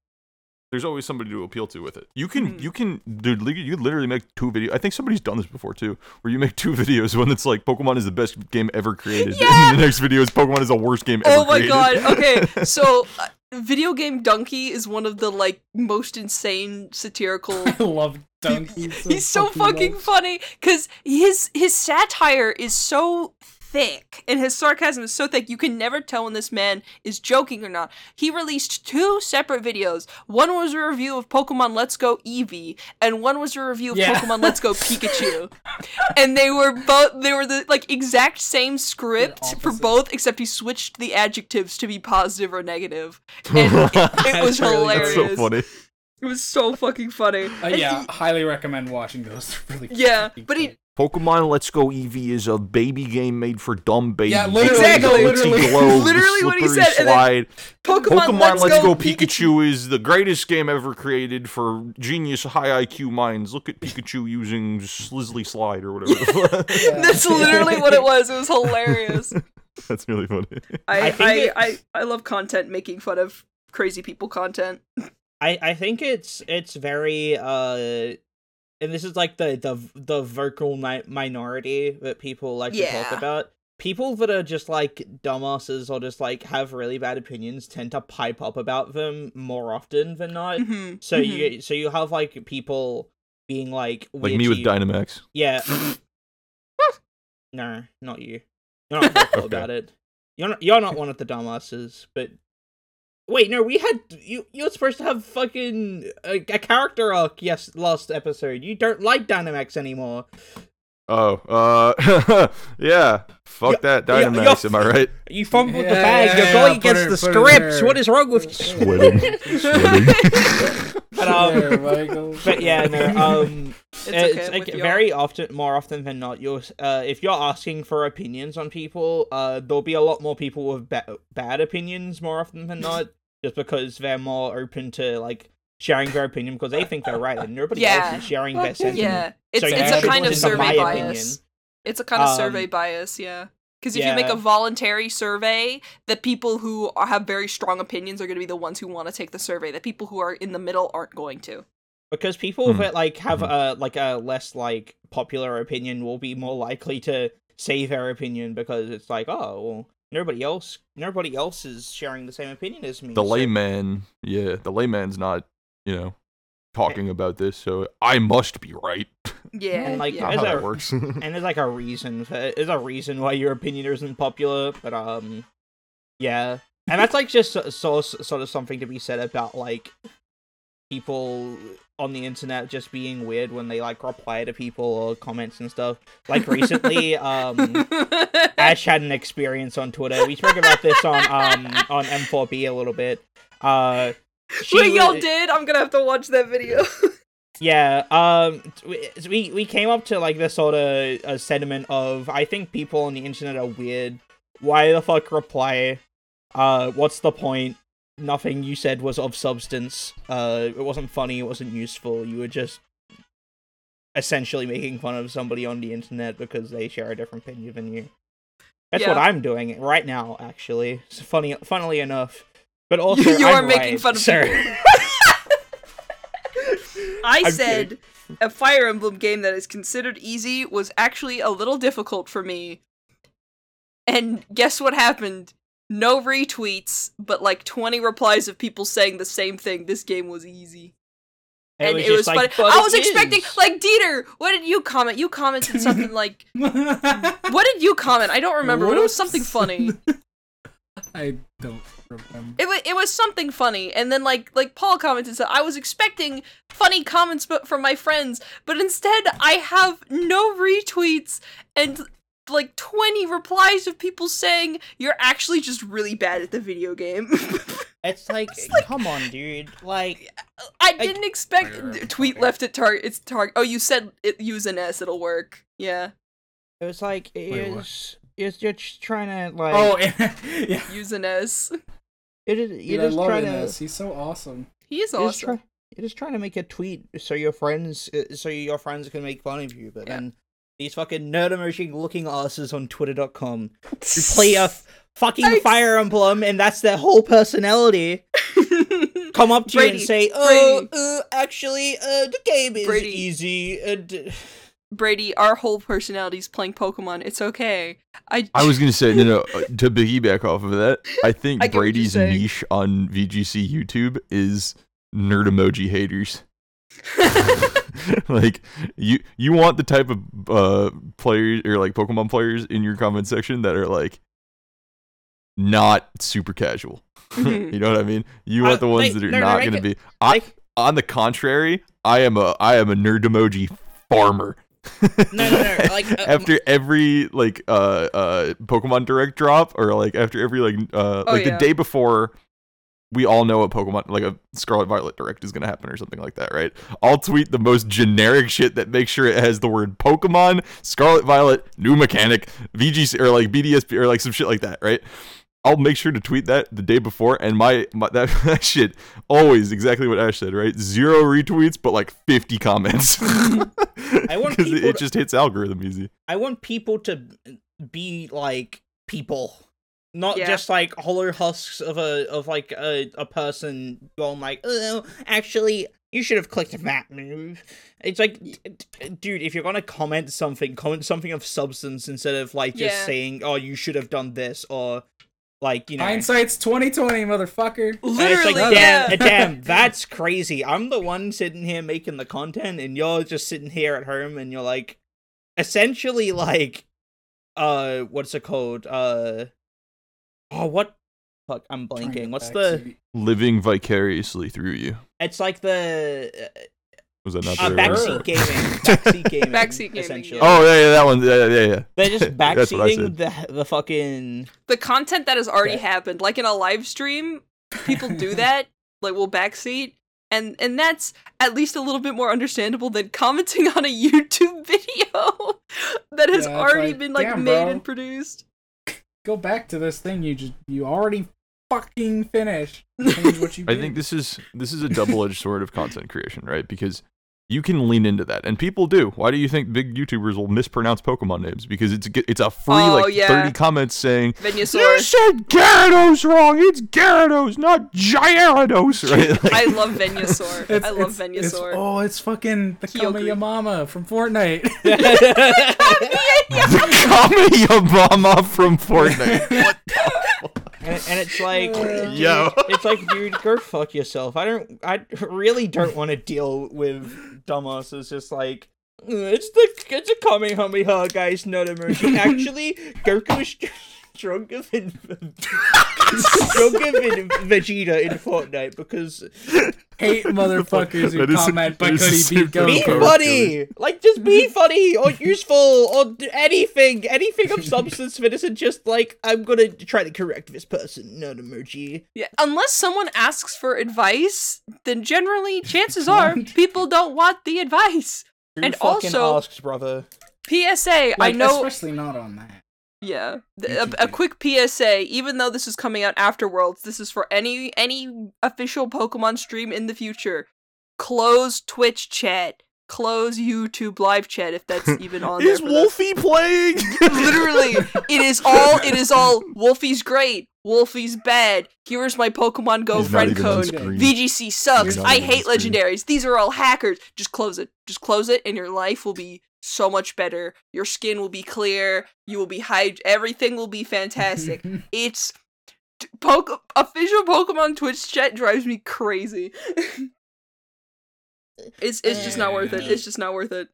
There's always somebody to appeal to with it. You can, Mhm. you can, dude. You literally make two videos. I think somebody's done this before too, where you make two videos. One that's like Pokemon is the best game ever created, Yeah! and the next video is Pokemon is the worst game ever Oh my created. god. Okay, so uh, video game donkey is one of the like most insane satirical I love Donkey. He's so fucking much. funny because his his satire is so thick and his sarcasm is so thick you can never tell when this man is joking or not. He released two separate videos. One was a review of Pokemon Let's Go Eevee, and one was a review of Yeah. Pokemon Let's Go Pikachu. and they were both they were the like exact same script for both, except he switched the adjectives to be positive or negative. And it, it was really hilarious. That's so funny. It was so fucking funny. Uh, yeah, he- highly recommend watching those. Really Yeah, but he- Pokemon Let's Go Eevee is a baby game made for dumb babies. Yeah, literally, Exactly. literally. glow, Literally what he slippery said, and then Slide. Pokemon, Pokemon Let's, Go, Pikachu. is the greatest game ever created for genius high IQ minds. Look at Pikachu using Slizzly Slide or whatever. Yeah. That's literally what it was. It was hilarious. That's really funny. I I I, I, I, love content making fun of crazy people content. I I think it's it's very uh and this is like the the the vocal mi- minority that people like to talk about. People that are just like dumbasses or just like have really bad opinions tend to pipe up about them more often than not. Mhm, So mhm. you so you have like people being like Like me with witchy- Dynamax. Yeah. no, not you. You're not vocal Okay. about it. You're not you're not one of the dumbasses, but Wait, no, we had you. You're supposed to have fucking a, a character arc. Yes, last episode. You don't like Dynamax anymore. Oh, uh, yeah. Fuck that yeah, Dynamax, you're- am I right? You fumbled the bag. yeah, You're yeah, going put against the scripts. What is wrong with you? Sweating. Sweating. But um, but yeah, no. Um, It's it's, okay. Like with you. very often, more often than not, you're uh, if you're asking for opinions on people, uh, there'll be a lot more people with ba- bad opinions more often than not, just because they're more open to like sharing their opinion because they think they're right and nobody Yeah. else is sharing their sentiment. Yeah, it's So it's you a kind of survey bias. opinion. It's a kind of Um, survey bias, yeah. Because if you make a voluntary survey, the people who are- have very strong opinions are going to be the ones who want to take the survey. The people who are in the middle aren't going to. because people Hmm. that like have Mhm. a like a less like popular opinion will be more likely to say their opinion because it's like oh well nobody else nobody else is sharing the same opinion as me the so- layman, yeah, the layman's not, you know, talking about this, so I must be right. Yeah, And, like, yeah. Not as how a- that works. and there's like a reason for there's a reason why your opinion isn't popular but um yeah and that's like just so, so sort of something to be said about like people on the internet just being weird when they like reply to people or comments and stuff like recently um Ash had an experience on Twitter. We spoke about this on um on M4B a little bit. Uh, she what y'all did? I'm gonna have to watch that video. Yeah. Um, we we came up to like this sort of uh, sentiment of I think people on the internet are weird. Why the fuck reply? Uh, what's the point? Nothing you said was of substance. Uh, it wasn't funny. It wasn't useful. You were just essentially making fun of somebody on the internet because they share a different opinion than you. That's what I'm doing right now, actually. It's funny, funnily enough. But also, you are making right, fun of sir. I I'm said a Fire Emblem game that is considered easy was actually a little difficult for me. And guess what happened? No retweets, but like 20 replies of people saying the same thing. This game was easy. and it was like, funny. I it was expecting, is." like, Dieter, what did you comment? You commented something like, what did you comment? I don't remember, but it was something funny. I don't remember. It was it was something funny, and then like like Paul commented, so I was expecting funny comments but from my friends, but instead I have no retweets and like 20 replies of people saying you're actually just really bad at the video game. It's like, It's like- come on, dude. Like, I didn't expect Wait, wait, tweet wait. left at target. It's target. Oh, you said it, use an S. It'll work. Yeah, it was like, Wait, it what? was, you're, you're just trying to, like, Oh, yeah. use an S. it is, Dude, you're I love trying to, Ines. He's so awesome. He is you're just, awesome. try, you're trying to make a tweet so your friends, uh, so your friends can make fun of you, but Yeah. then these fucking nerd emoji looking asses on twitter.com who play a f- fucking I- Fire Emblem and that's their whole personality come up to you and say, "Oh, Brady. uh, actually, uh, the game is Brady. easy." And uh, Brady, our whole personality's playing Pokemon. It's okay. I I was gonna say no, no. uh, To piggyback off of that, I think I get what you're Brady's niche on VGC YouTube is nerd emoji haters. like you, you want the type of uh players or like Pokemon players in your comment section that are like not super casual. Mhm. you know what I mean? You Uh, want the ones they- that are no, no, not they gonna can- be. I, like, on the contrary, I am a I am a nerd emoji farmer. No, no, no, like, uh, after every like uh uh Pokemon Direct drop or like after every like uh Oh, like yeah. the day before we all know a Pokemon like a Scarlet Violet Direct is gonna happen or something like that, right? I'll tweet the most generic shit that makes sure it has the word Pokemon, Scarlet Violet, new mechanic, VGC or like BDSP or like some shit like that, right? I'll make sure to tweet that the day before, and my, my that, that shit always exactly what Ash said, right? Zero retweets, but like fifty comments. I want because it, it just hits algorithm easy. I want people to be like people, not Yeah. just like hollow husks of a of like a, a person going like, oh, actually, you should have clicked that move. It's like, d- d- dude, if you're gonna comment something, comment something of substance instead of like just Yeah. saying, oh, you should have done this or like you know. Hindsight's 2020, motherfucker. Literally, like, damn, yeah. damn, that's crazy. I'm the one sitting here making the content, and you're just sitting here at home, and you're like, essentially, like, uh, what's it called? Uh, oh, what? Fuck, I'm blanking. What's the? living vicariously through you. It's like the Was that not uh, the backseat word? gaming. Backseat gaming. Backseat gaming, essentially. yeah. Oh yeah, yeah, that one. Yeah, yeah, yeah. They're just That's backseating the the fucking. the content that has already Yeah. happened like in a live stream people do that like we'll backseat and and that's at least a little bit more understandable than commenting on a youtube video that has Yeah, already like, been like damn, made bro. and produced Go back to this thing you just you already fucking finished. What you I think this is this is a double-edged sword of content creation, right? Because you can lean into that, and people do. Why do you think big YouTubers will mispronounce Pokemon names? Because it's a- it's a free Oh, like yeah. thirty comments saying Venusaur. you Venusaur. said Gyarados wrong. It's Gyarados, not Gyarados, right? Like, I love Venusaur. I love it's- it's- Venusaur. oh, it's fucking the Kyogre. Kama Mama from Fortnite. the Kamiyama from Fortnite. And, and it's like, dude, Yo. it's like, dude, go fuck yourself. I don't, I really don't want to deal with dumbasses. Just like, "Uh, it's the, it's a Kamehameha, guys, not a mercy. Actually, Goku is stronger than, stronger than Vegeta in Fortnite because Hate motherfuckers who That is- comment, but that is could he beat same be Goku. Goku? funny, like just be funny or useful or anything, anything of substance that isn't just like I'm gonna try to correct this person, not emoji. Yeah, unless someone asks for advice, then generally chances are people don't want the advice. Who And fucking also- asks, brother? PSA, I Like, know especially not on that. Yeah, a, a quick PSA. Even though this is coming out after Worlds, this is for any any official Pokemon stream in the future. Close Twitch chat. Close YouTube live chat if that's even on Is. Wolfie playing? Literally, it is all. It is all. Wolfie's great. Wolfie's bad. Here's my Pokemon Go He's friend code. VGC sucks. I hate legendaries. These are all hackers. Just close it. Just close it, and your life will be so much better. Your skin will be clear. You will be hyd. Everything will be fantastic. it's t- Poke official Pokemon Twitch chat drives me crazy. it's it's just not worth it. It's just not worth it.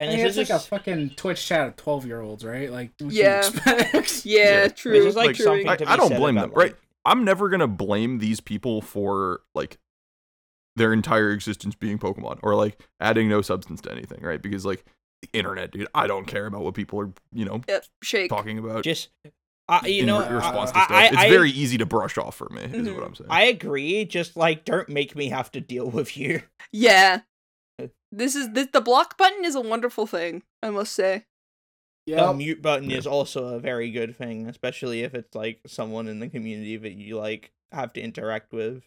And this it's is like a fucking Twitch chat of 12 year olds, right? Like, Yeah. Yeah, Yeah. true. This is like true. something I, to be I don't blame about, them, right? I'm never gonna blame these people for like their entire existence being Pokemon or like adding no substance to anything, right? Because like the internet, dude. I don't care about what people are, you know, Yep, shake. talking about. Just, uh, you in know, re- response I, to stuff. I, it's I, very easy to brush off for me, is what I'm saying. I agree. Just like, don't make me have to deal with you. Yeah. This is this, the block button is a wonderful thing, I must say. Yeah. The mute button Yeah. is also a very good thing, especially if it's like someone in the community that you like have to interact with.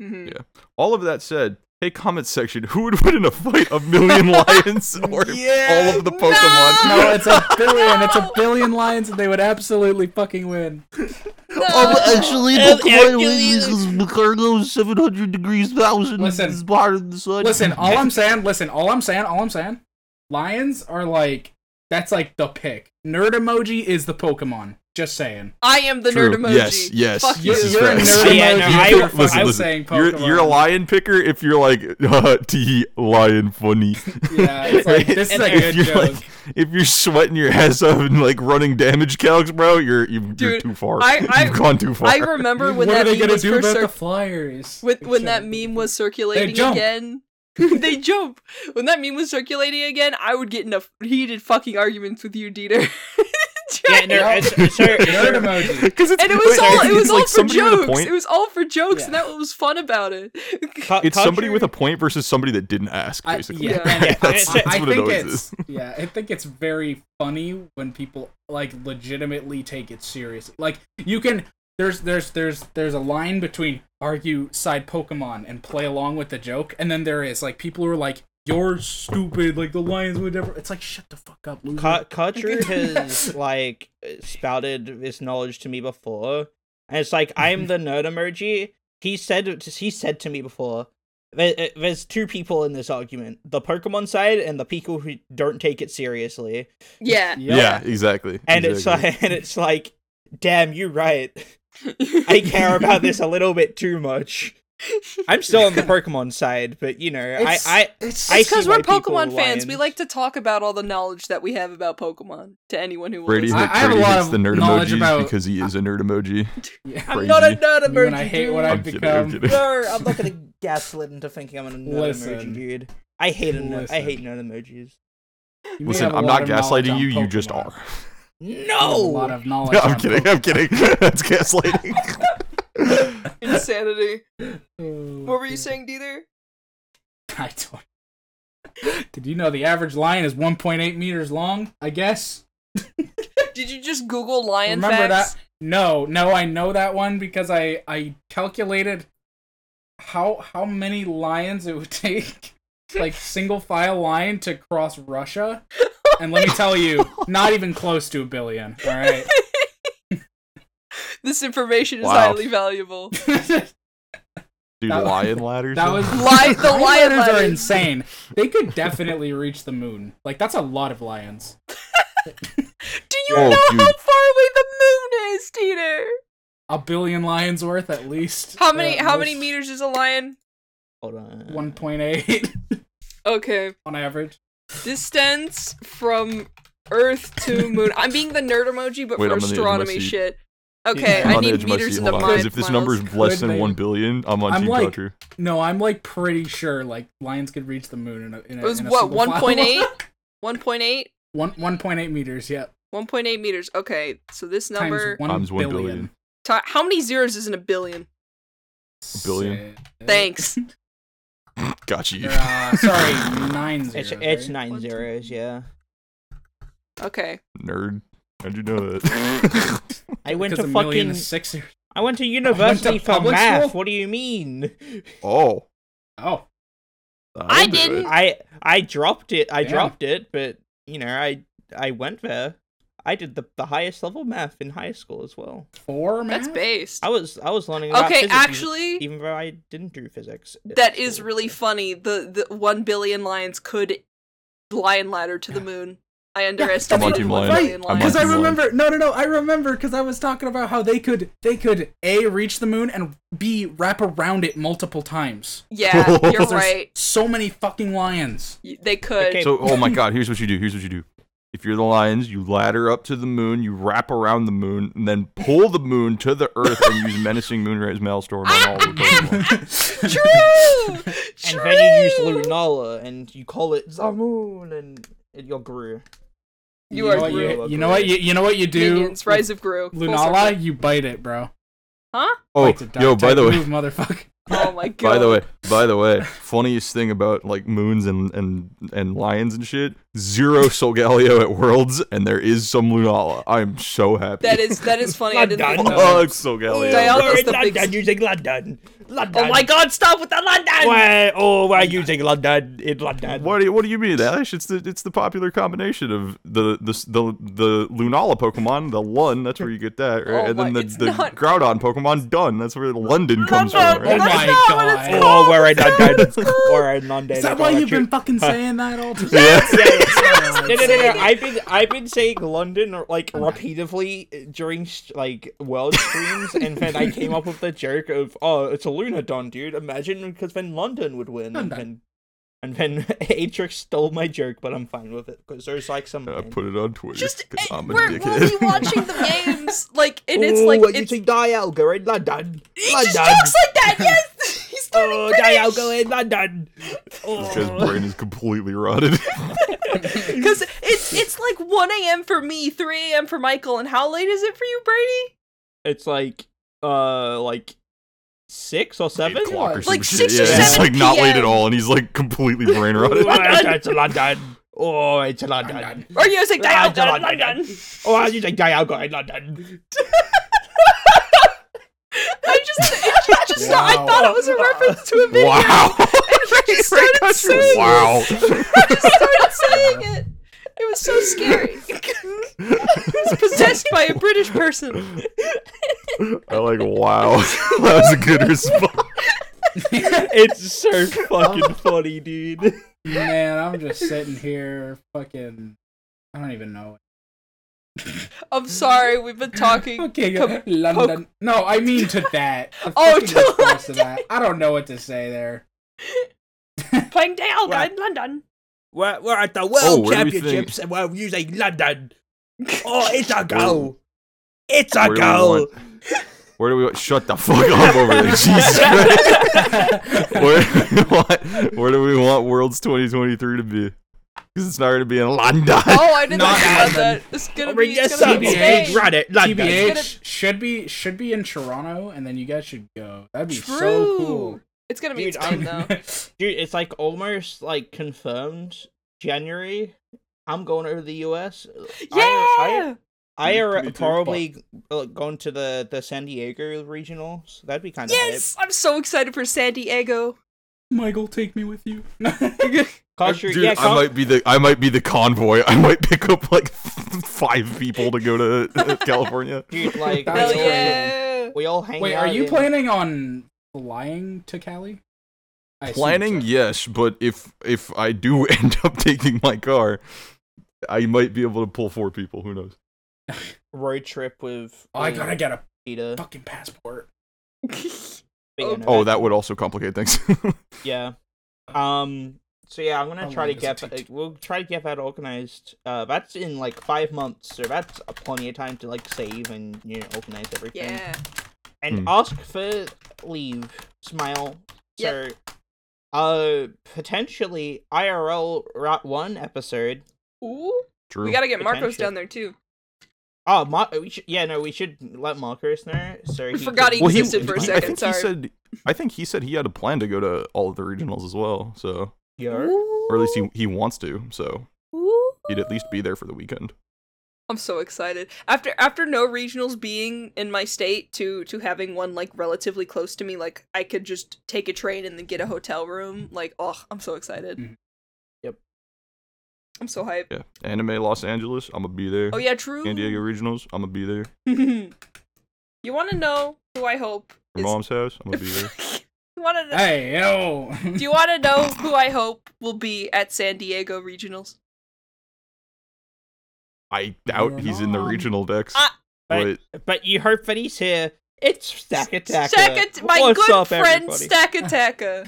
Hmm Yeah. All of that said, hey, comment section, who would win in a fight? A million lions or all of the Pokemon? No, it's a billion. It's a billion lions, and they would absolutely fucking win. No. actually, the Pokemon actually- wins because Lucario's 700 degrees thousand Listen. is hotter than the sun. Listen, all I'm saying, listen, all I'm saying, all I'm saying, lions are like that's like the pick. Nerd emoji is the Pokemon. Just saying. I am the True. nerd emoji. Yes, yes. Fuck You're, This is you. you're a nerd Yeah, emoji. no, I- you're listen, fucking listen, saying You're you're a lion picker if you're like uh, T lion funny. Yeah, it's like, this is a if good you're joke. like if you're sweating your ass off and like running damage calcs, bro, you're you, you're too far. I- I- You've gone too far. I remember when what that are they meme gonna was do first about cir- the flyers? when, They when that meme was circulating jump. again. they jump. When that meme was circulating again, I would get in a heated fucking arguments with you, Dieter. Yeah, no, Yeah. it's, it's, so- Nerd emoji. Because it's and it was wait, all it was all like for somebody with a jokes. It was all for jokes, and that was fun about it. cu- It's somebody with a point versus somebody that didn't ask, basically. yeah, Yeah. Yeah, that's, I- that's I what it think always it's is. yeah, I think it's very funny when people like legitimately take it seriously. Like you can there's there's there's there's a line between argue side Pokemon and play along with the joke, and then there is like people who are like you're stupid, like the lions would never. It's like shut the fuck up, loser. Cu- Culture has like spouted this knowledge to me before, and it's like I'm the nerd emoji. He said he said to me before. There, uh, there's two people in this argument: the Pokemon side and the people who don't take it seriously. yeah. Yep. Yeah, exactly. And exactly. it's like, and it's like, damn, you're right. I care about this a little bit too much. I'm still on the Pokemon side, but you know, It's- I, I, it's I It's see because we're Pokemon fans. We like to talk about all the knowledge that we have about Pokemon to anyone who will Brady, listen. I- I have a lot of the nerd knowledge emojis about- because he is a nerd emoji. Yeah. I'm not a nerd emoji. You I hate what. I've I'm kidding, I'm become. kidding. No, I'm not gonna gaslit into thinking I'm a nerd Listen. emoji, dude. I hate a nerd. I hate nerd emojis. You Listen, have a I'm not gaslighting you. You just are. You have a lot No. of knowledge. No, I'm on kidding. I'm kidding. That's gaslighting. Insanity. Pokemon. What were you saying, Dieter? I don't. Did you know the average lion is 1.8 meters long? I guess. Did you just Google lion Remember facts? that? No, no, I know that one because I I calculated how how many lions it would take, like single file line to cross Russia, oh and let me tell you, not even close to a billion. All right. This information is Wow. highly valuable. Dude, That- lion ladders. That was Li- the lion lions are ladders. insane. They could definitely reach the moon. Like that's a lot of lions. Do you Oh, know how far away the moon is, Dieter? A billion lions worth at least. How many Uh, how many meters is a lion? Hold on. 1.8 Okay. on average. Distance from Earth to moon. I'm being the nerd emoji, but Wait, for I'm on the edge my astronomy seat. shit. Okay, I'm I on need edge meters seat. into Hold because if this number is less than they- one billion, I'm on I'm Team like- Culture. No, I'm like pretty sure like lions could reach the moon in a. In a It was in a what, single file 1.8? 1.8? One 1.8 meters. Yeah. 1.8 meters. Okay, so this Times number. one Times one billion. billion. ti- how many zeros is in a billion? A billion. Sick. Thanks. Got you. Uh, sorry, nine zeros. It's it's right? nine One, two. zeros, yeah. Okay. Nerd. How'd you know that? I went to fucking is six zeros. I went to university for math. school? What do you mean? oh. Oh, I do it. didn't. I I dropped it. I Damn. dropped it, but you know, I I went there. I did the, the highest level math in high school as well. four man. That's based. I was I was learning about Okay, physics actually, even though I didn't do physics. that is really funny. The the one billion lions could lion ladder to the moon. I underestimated Team one Lion. billion I'm on Because. I remember, no, no, no. I remember because I was talking about how they could, they could a reach the moon and b wrap around it multiple times. Yeah, you're right. So many fucking lions. They could. Okay. So, oh my god, here's what you do. Here's what you do. If you're the lions, you ladder up to the moon, you wrap around the moon, and then pull the moon to the earth and use menacing moonrise maelstrom on all the Pokemon. True. And then you use Lunala and you call it the moon and You're Gru. You know are what Gru. you, you know what you, you know what you do Minions, Rise of Gru. Lunala, you bite it, bro. Huh? Oh, Bite's a dark yo, by the way, move, motherfucker. Oh my god. by the way, by the way, funniest thing about like moons and and and lions and shit, zero Solgaleo at Worlds, and there is some Lunala. I'm so happy. That is that is funny. I didn't think oh, London. Fuck. Solgaleo. Dial- we're is in the London using London. London. Oh my god, stop with the London! why oh, are oh, we're using London in London. What do you, what do you mean, Ash? It's the it's the popular combination of the the the, the Lunala Pokemon, the Lun. That's where you get that, right? Oh and then the, it's the not- Groudon Pokemon, Dun. That's where the London comes from, Oh right? that's my not what it's called. Oh, we're in That's not what London. it's called. We're in London. Is that why all you've been fucking saying that all the time? Yeah. Yeah, yeah. no, no, no, no. I've been I've been saying London like repeatedly during like world streams, and then I came up with the joke of oh, it's a Lunadon, dude. Imagine because then London would win, and then and then Atrix stole my joke, but I'm fine with it because there's like some. I put it on Twitter. Just 'cause eh, I'm a we're, we'll dickhead. be watching the games like and it's oh, like we're it's, using Dialga in London. he London. just jokes like that. Yes, he's turning Oh, British. Dialga in London. This Oh. guy's brain is completely rotted. Because it's it's like 1 a.m. for me, 3 a.m. for Michael, and how late is it for you, Brady? It's like uh like six or seven. Eight o'clock or some Like shit. 6 or yeah, It's 7 like not late at all, and he's like completely brain rotted. Oh, rotted. it's London. Oh, it's London. London. Or you say Ah, Dial London. London. Oh, I'm using Dialga in London. I just, it just, just I Wow. thought it was a reference to a video. Wow. And he started saying wow. I just started saying it. It was so scary. he was possessed by a British person. I like wow. that was a good response. it's so fucking funny, dude. Man, I'm just sitting here fucking. I don't even know. I'm sorry, we've been talking. Okay, Com- London. No, I mean to that. Oh, to response to that. I don't know what to say there. Playing Dialga Right. in London. We're, we're at the Oh, World where do we Championships and we're using London. Oh, it's a goal. It's a Where do we goal. want- Where do we shut the fuck up over there? Jesus Christ. Where, do we want, where do we want Worlds 2023 to be? Because it's not going to be in London. Oh, I didn't Not think about London. that. It's gonna be. yes, It's gonna be TBH. Spain. Run it, London. TBH gonna- should be should be in Toronto, and then you guys should go. That'd be so True. cool. It's gonna be in Dude, Spain I'm- though. Dude, it's like almost like confirmed January. I'm going over the US. Yeah. I, I, I Me are too. probably uh, going to the, the San Diego regionals. That'd be kind of yes, I'm so excited for San Diego. Michael, take me with you. Cost your, Dude, yeah, I might be the I might be the convoy. I might pick up like five people to go to California. Dude, like, we Hell all- awesome. yeah! We all hang Wait, out are you in- planning on flying to Cali? I Planning, so. yes, but if if I do end up taking my car, I might be able to pull four people. Who knows? road trip with. Oh, I gotta get a Peter. fucking passport. Oh, no, that- that would also complicate things. Yeah. Um. So yeah, I'm gonna How try to get. that- We'll try to get that organized. Uh, that's in like five months, so that's a plenty of time to like save and you know organize everything. yeah. And Hmm. ask for leave. Smile. So, uh, potentially IRL Route One episode. Ooh. True. We gotta get Marcus down there too. Oh, Mar- we should, yeah, no, we should let Marcus know. So I he forgot can- he well, he, for a he- I think sorry. he said. I think he said he had a plan to go to all of the regionals as well. So, Yeah. or at least he he wants to. So Ooh. he'd at least be there for the weekend. I'm so excited. After after no regionals being in my state to to having one like relatively close to me, like I could just take a train and then get a hotel room. Like, oh, I'm so excited. Mhm. Yep. I'm so hyped. Yeah, Anime Los Angeles. I'm gonna be there. Oh yeah, true. San Diego regionals. I'm gonna be there. you want to know who I hope Your is- mom's house. I'm gonna be there. You want to? Hey, yo. Do you want to know who I hope will be at San Diego regionals? I doubt Your he's in the regional dex. Ah. but But, but you heard that he's here. It's Stack Attack. Stack At- my What's good up, friend everybody? Stack Attacka.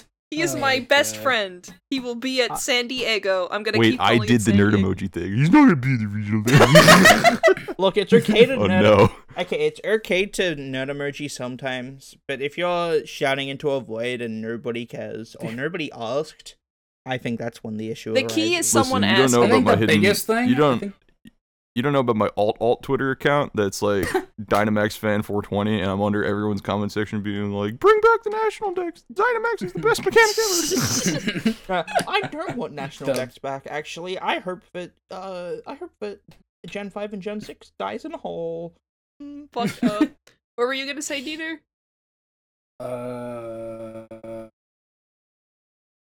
he is Oh my my best friend. He will be at Uh, San Diego. I'm gonna wait, keep I calling it did the nerd Diego. emoji thing. He's not gonna be the regional deck. Look, it's okay to oh nerd. no. Okay, it's okay to nerd emoji sometimes, but if you're shouting into a void and nobody cares or nobody asked, I think that's when the issue. Is. The key arises. is someone Listen, you don't know I about think my the hidden- biggest thing. you don't- I think, You don't know about my alt alt Twitter account that's like Dynamax fan 420, and I'm under everyone's comment section being like, "Bring back the national dex. Dynamax is the best mechanic ever." Uh, I don't want national Dumb. dex back. Actually, I hope that uh, I hope that Gen Five and Gen Six dies in a hole. Mm. Fuck up. What were you gonna say, Dieter? uh,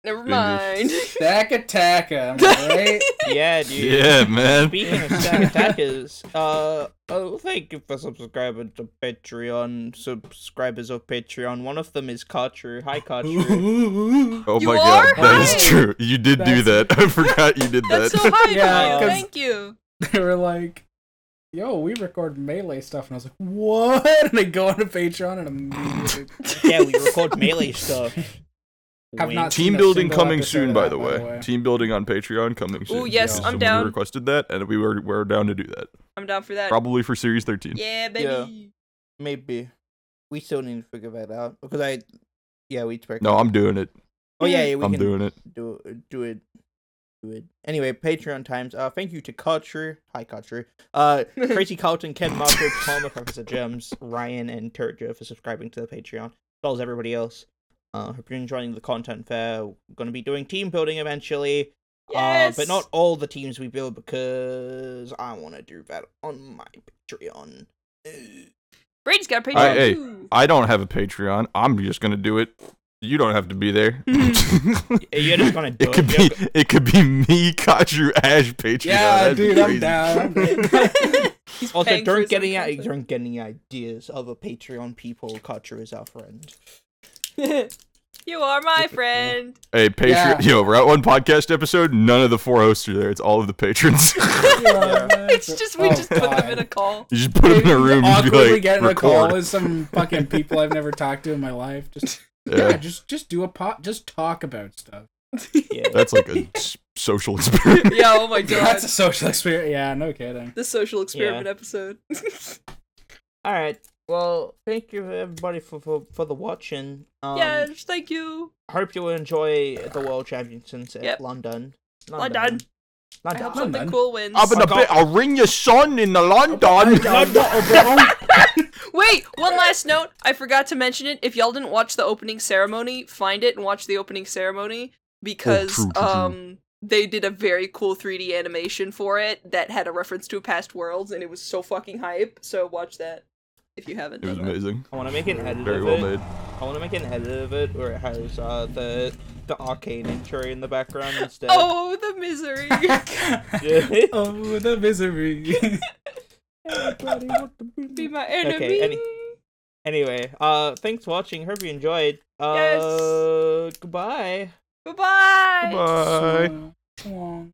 Never mind. Stack Attack, am right? Yeah, dude. yeah, man. Speaking of stack attackers, uh, oh, thank you for subscribing to Patreon. Subscribers of Patreon. One of them is Khatru. Hi, Khatru. Oh You my are? god, that is true. You did do that. I forgot you did That's that. so high Yeah, of Thank you. they were like, "Yo, we record melee stuff," and I was like, "What?" And I go onto Patreon and immediately yeah, we record melee stuff. Have not Team building coming soon, of by that, the, way. Team building on Patreon coming soon. Ooh, yes, I'm Someone down. requested that, and we were we're down to do that. I'm down for that. Probably for Series 13. Yeah, baby. Maybe. We still need to figure that out because I, yeah, we. expect- No, I'm doing it. Oh yeah, yeah we I'm can doing it. do do it. Do it. Anyway, Patreon times. Uh, thank you to Culture. Hi, Culture. Uh, Tracy Carlton, Ken Marco, Palmer, Professor Gems, Ryan, and Turja for subscribing to the Patreon, as well as everybody else. Uh, hope you're enjoying the content fair. We're gonna be doing team building eventually. Yes. Uh, but not all the teams we build because I want to do that on my Patreon. Brady's got a Patreon I- hey. I don't have a Patreon. I'm just gonna do it. You don't have to be there. You're just gonna do it could it. be it could be me, Khatru, Ash, Patreon. Yeah, That'd dude, I'm down. He's Also, don't get any i- content. don't get any ideas. Other Patreon people, Culture is our friend. You are my friend. Hey, Patreon. Yeah. Yo, we're at one podcast episode. None of the four hosts are there. It's all of the patrons. Yeah, It's just we oh, just put them in a call. you just put them in a room and be awkwardly like, getting a record. call with some fucking people I've never talked to in my life. Just yeah, Yeah, just just do a pot. Just talk about stuff. Yeah. that's like a social experiment. yeah, oh my god. That's a social experience. Yeah, no kidding. the social experiment episode. All right. Well, thank you everybody for for, for the watching. Um, yes, thank you. I hope you will enjoy the World Championships at Yep. London. London. London. I hope London. something London. cool wins. I'm gonna Fuck bet I'll Rinya's Sun in the London. Wait, one last note. I forgot to mention it. If y'all didn't watch the opening ceremony, find it and watch the opening ceremony because true, true, true. um they did a very cool 3D animation for it that had a reference to past worlds and it was so fucking hype. So watch that if you haven't It was that. amazing. I want to make an edit Very of well it. made. I want to make an edit of it where it has uh, the the arcane intro in the background instead. Oh, the misery. oh, the misery. Everybody want to be Be my Okay, enemy. any- Anyway, uh, thanks for watching. Hope you enjoyed. Uh, Yes. goodbye. Bye-bye. Bye. Swung, swung.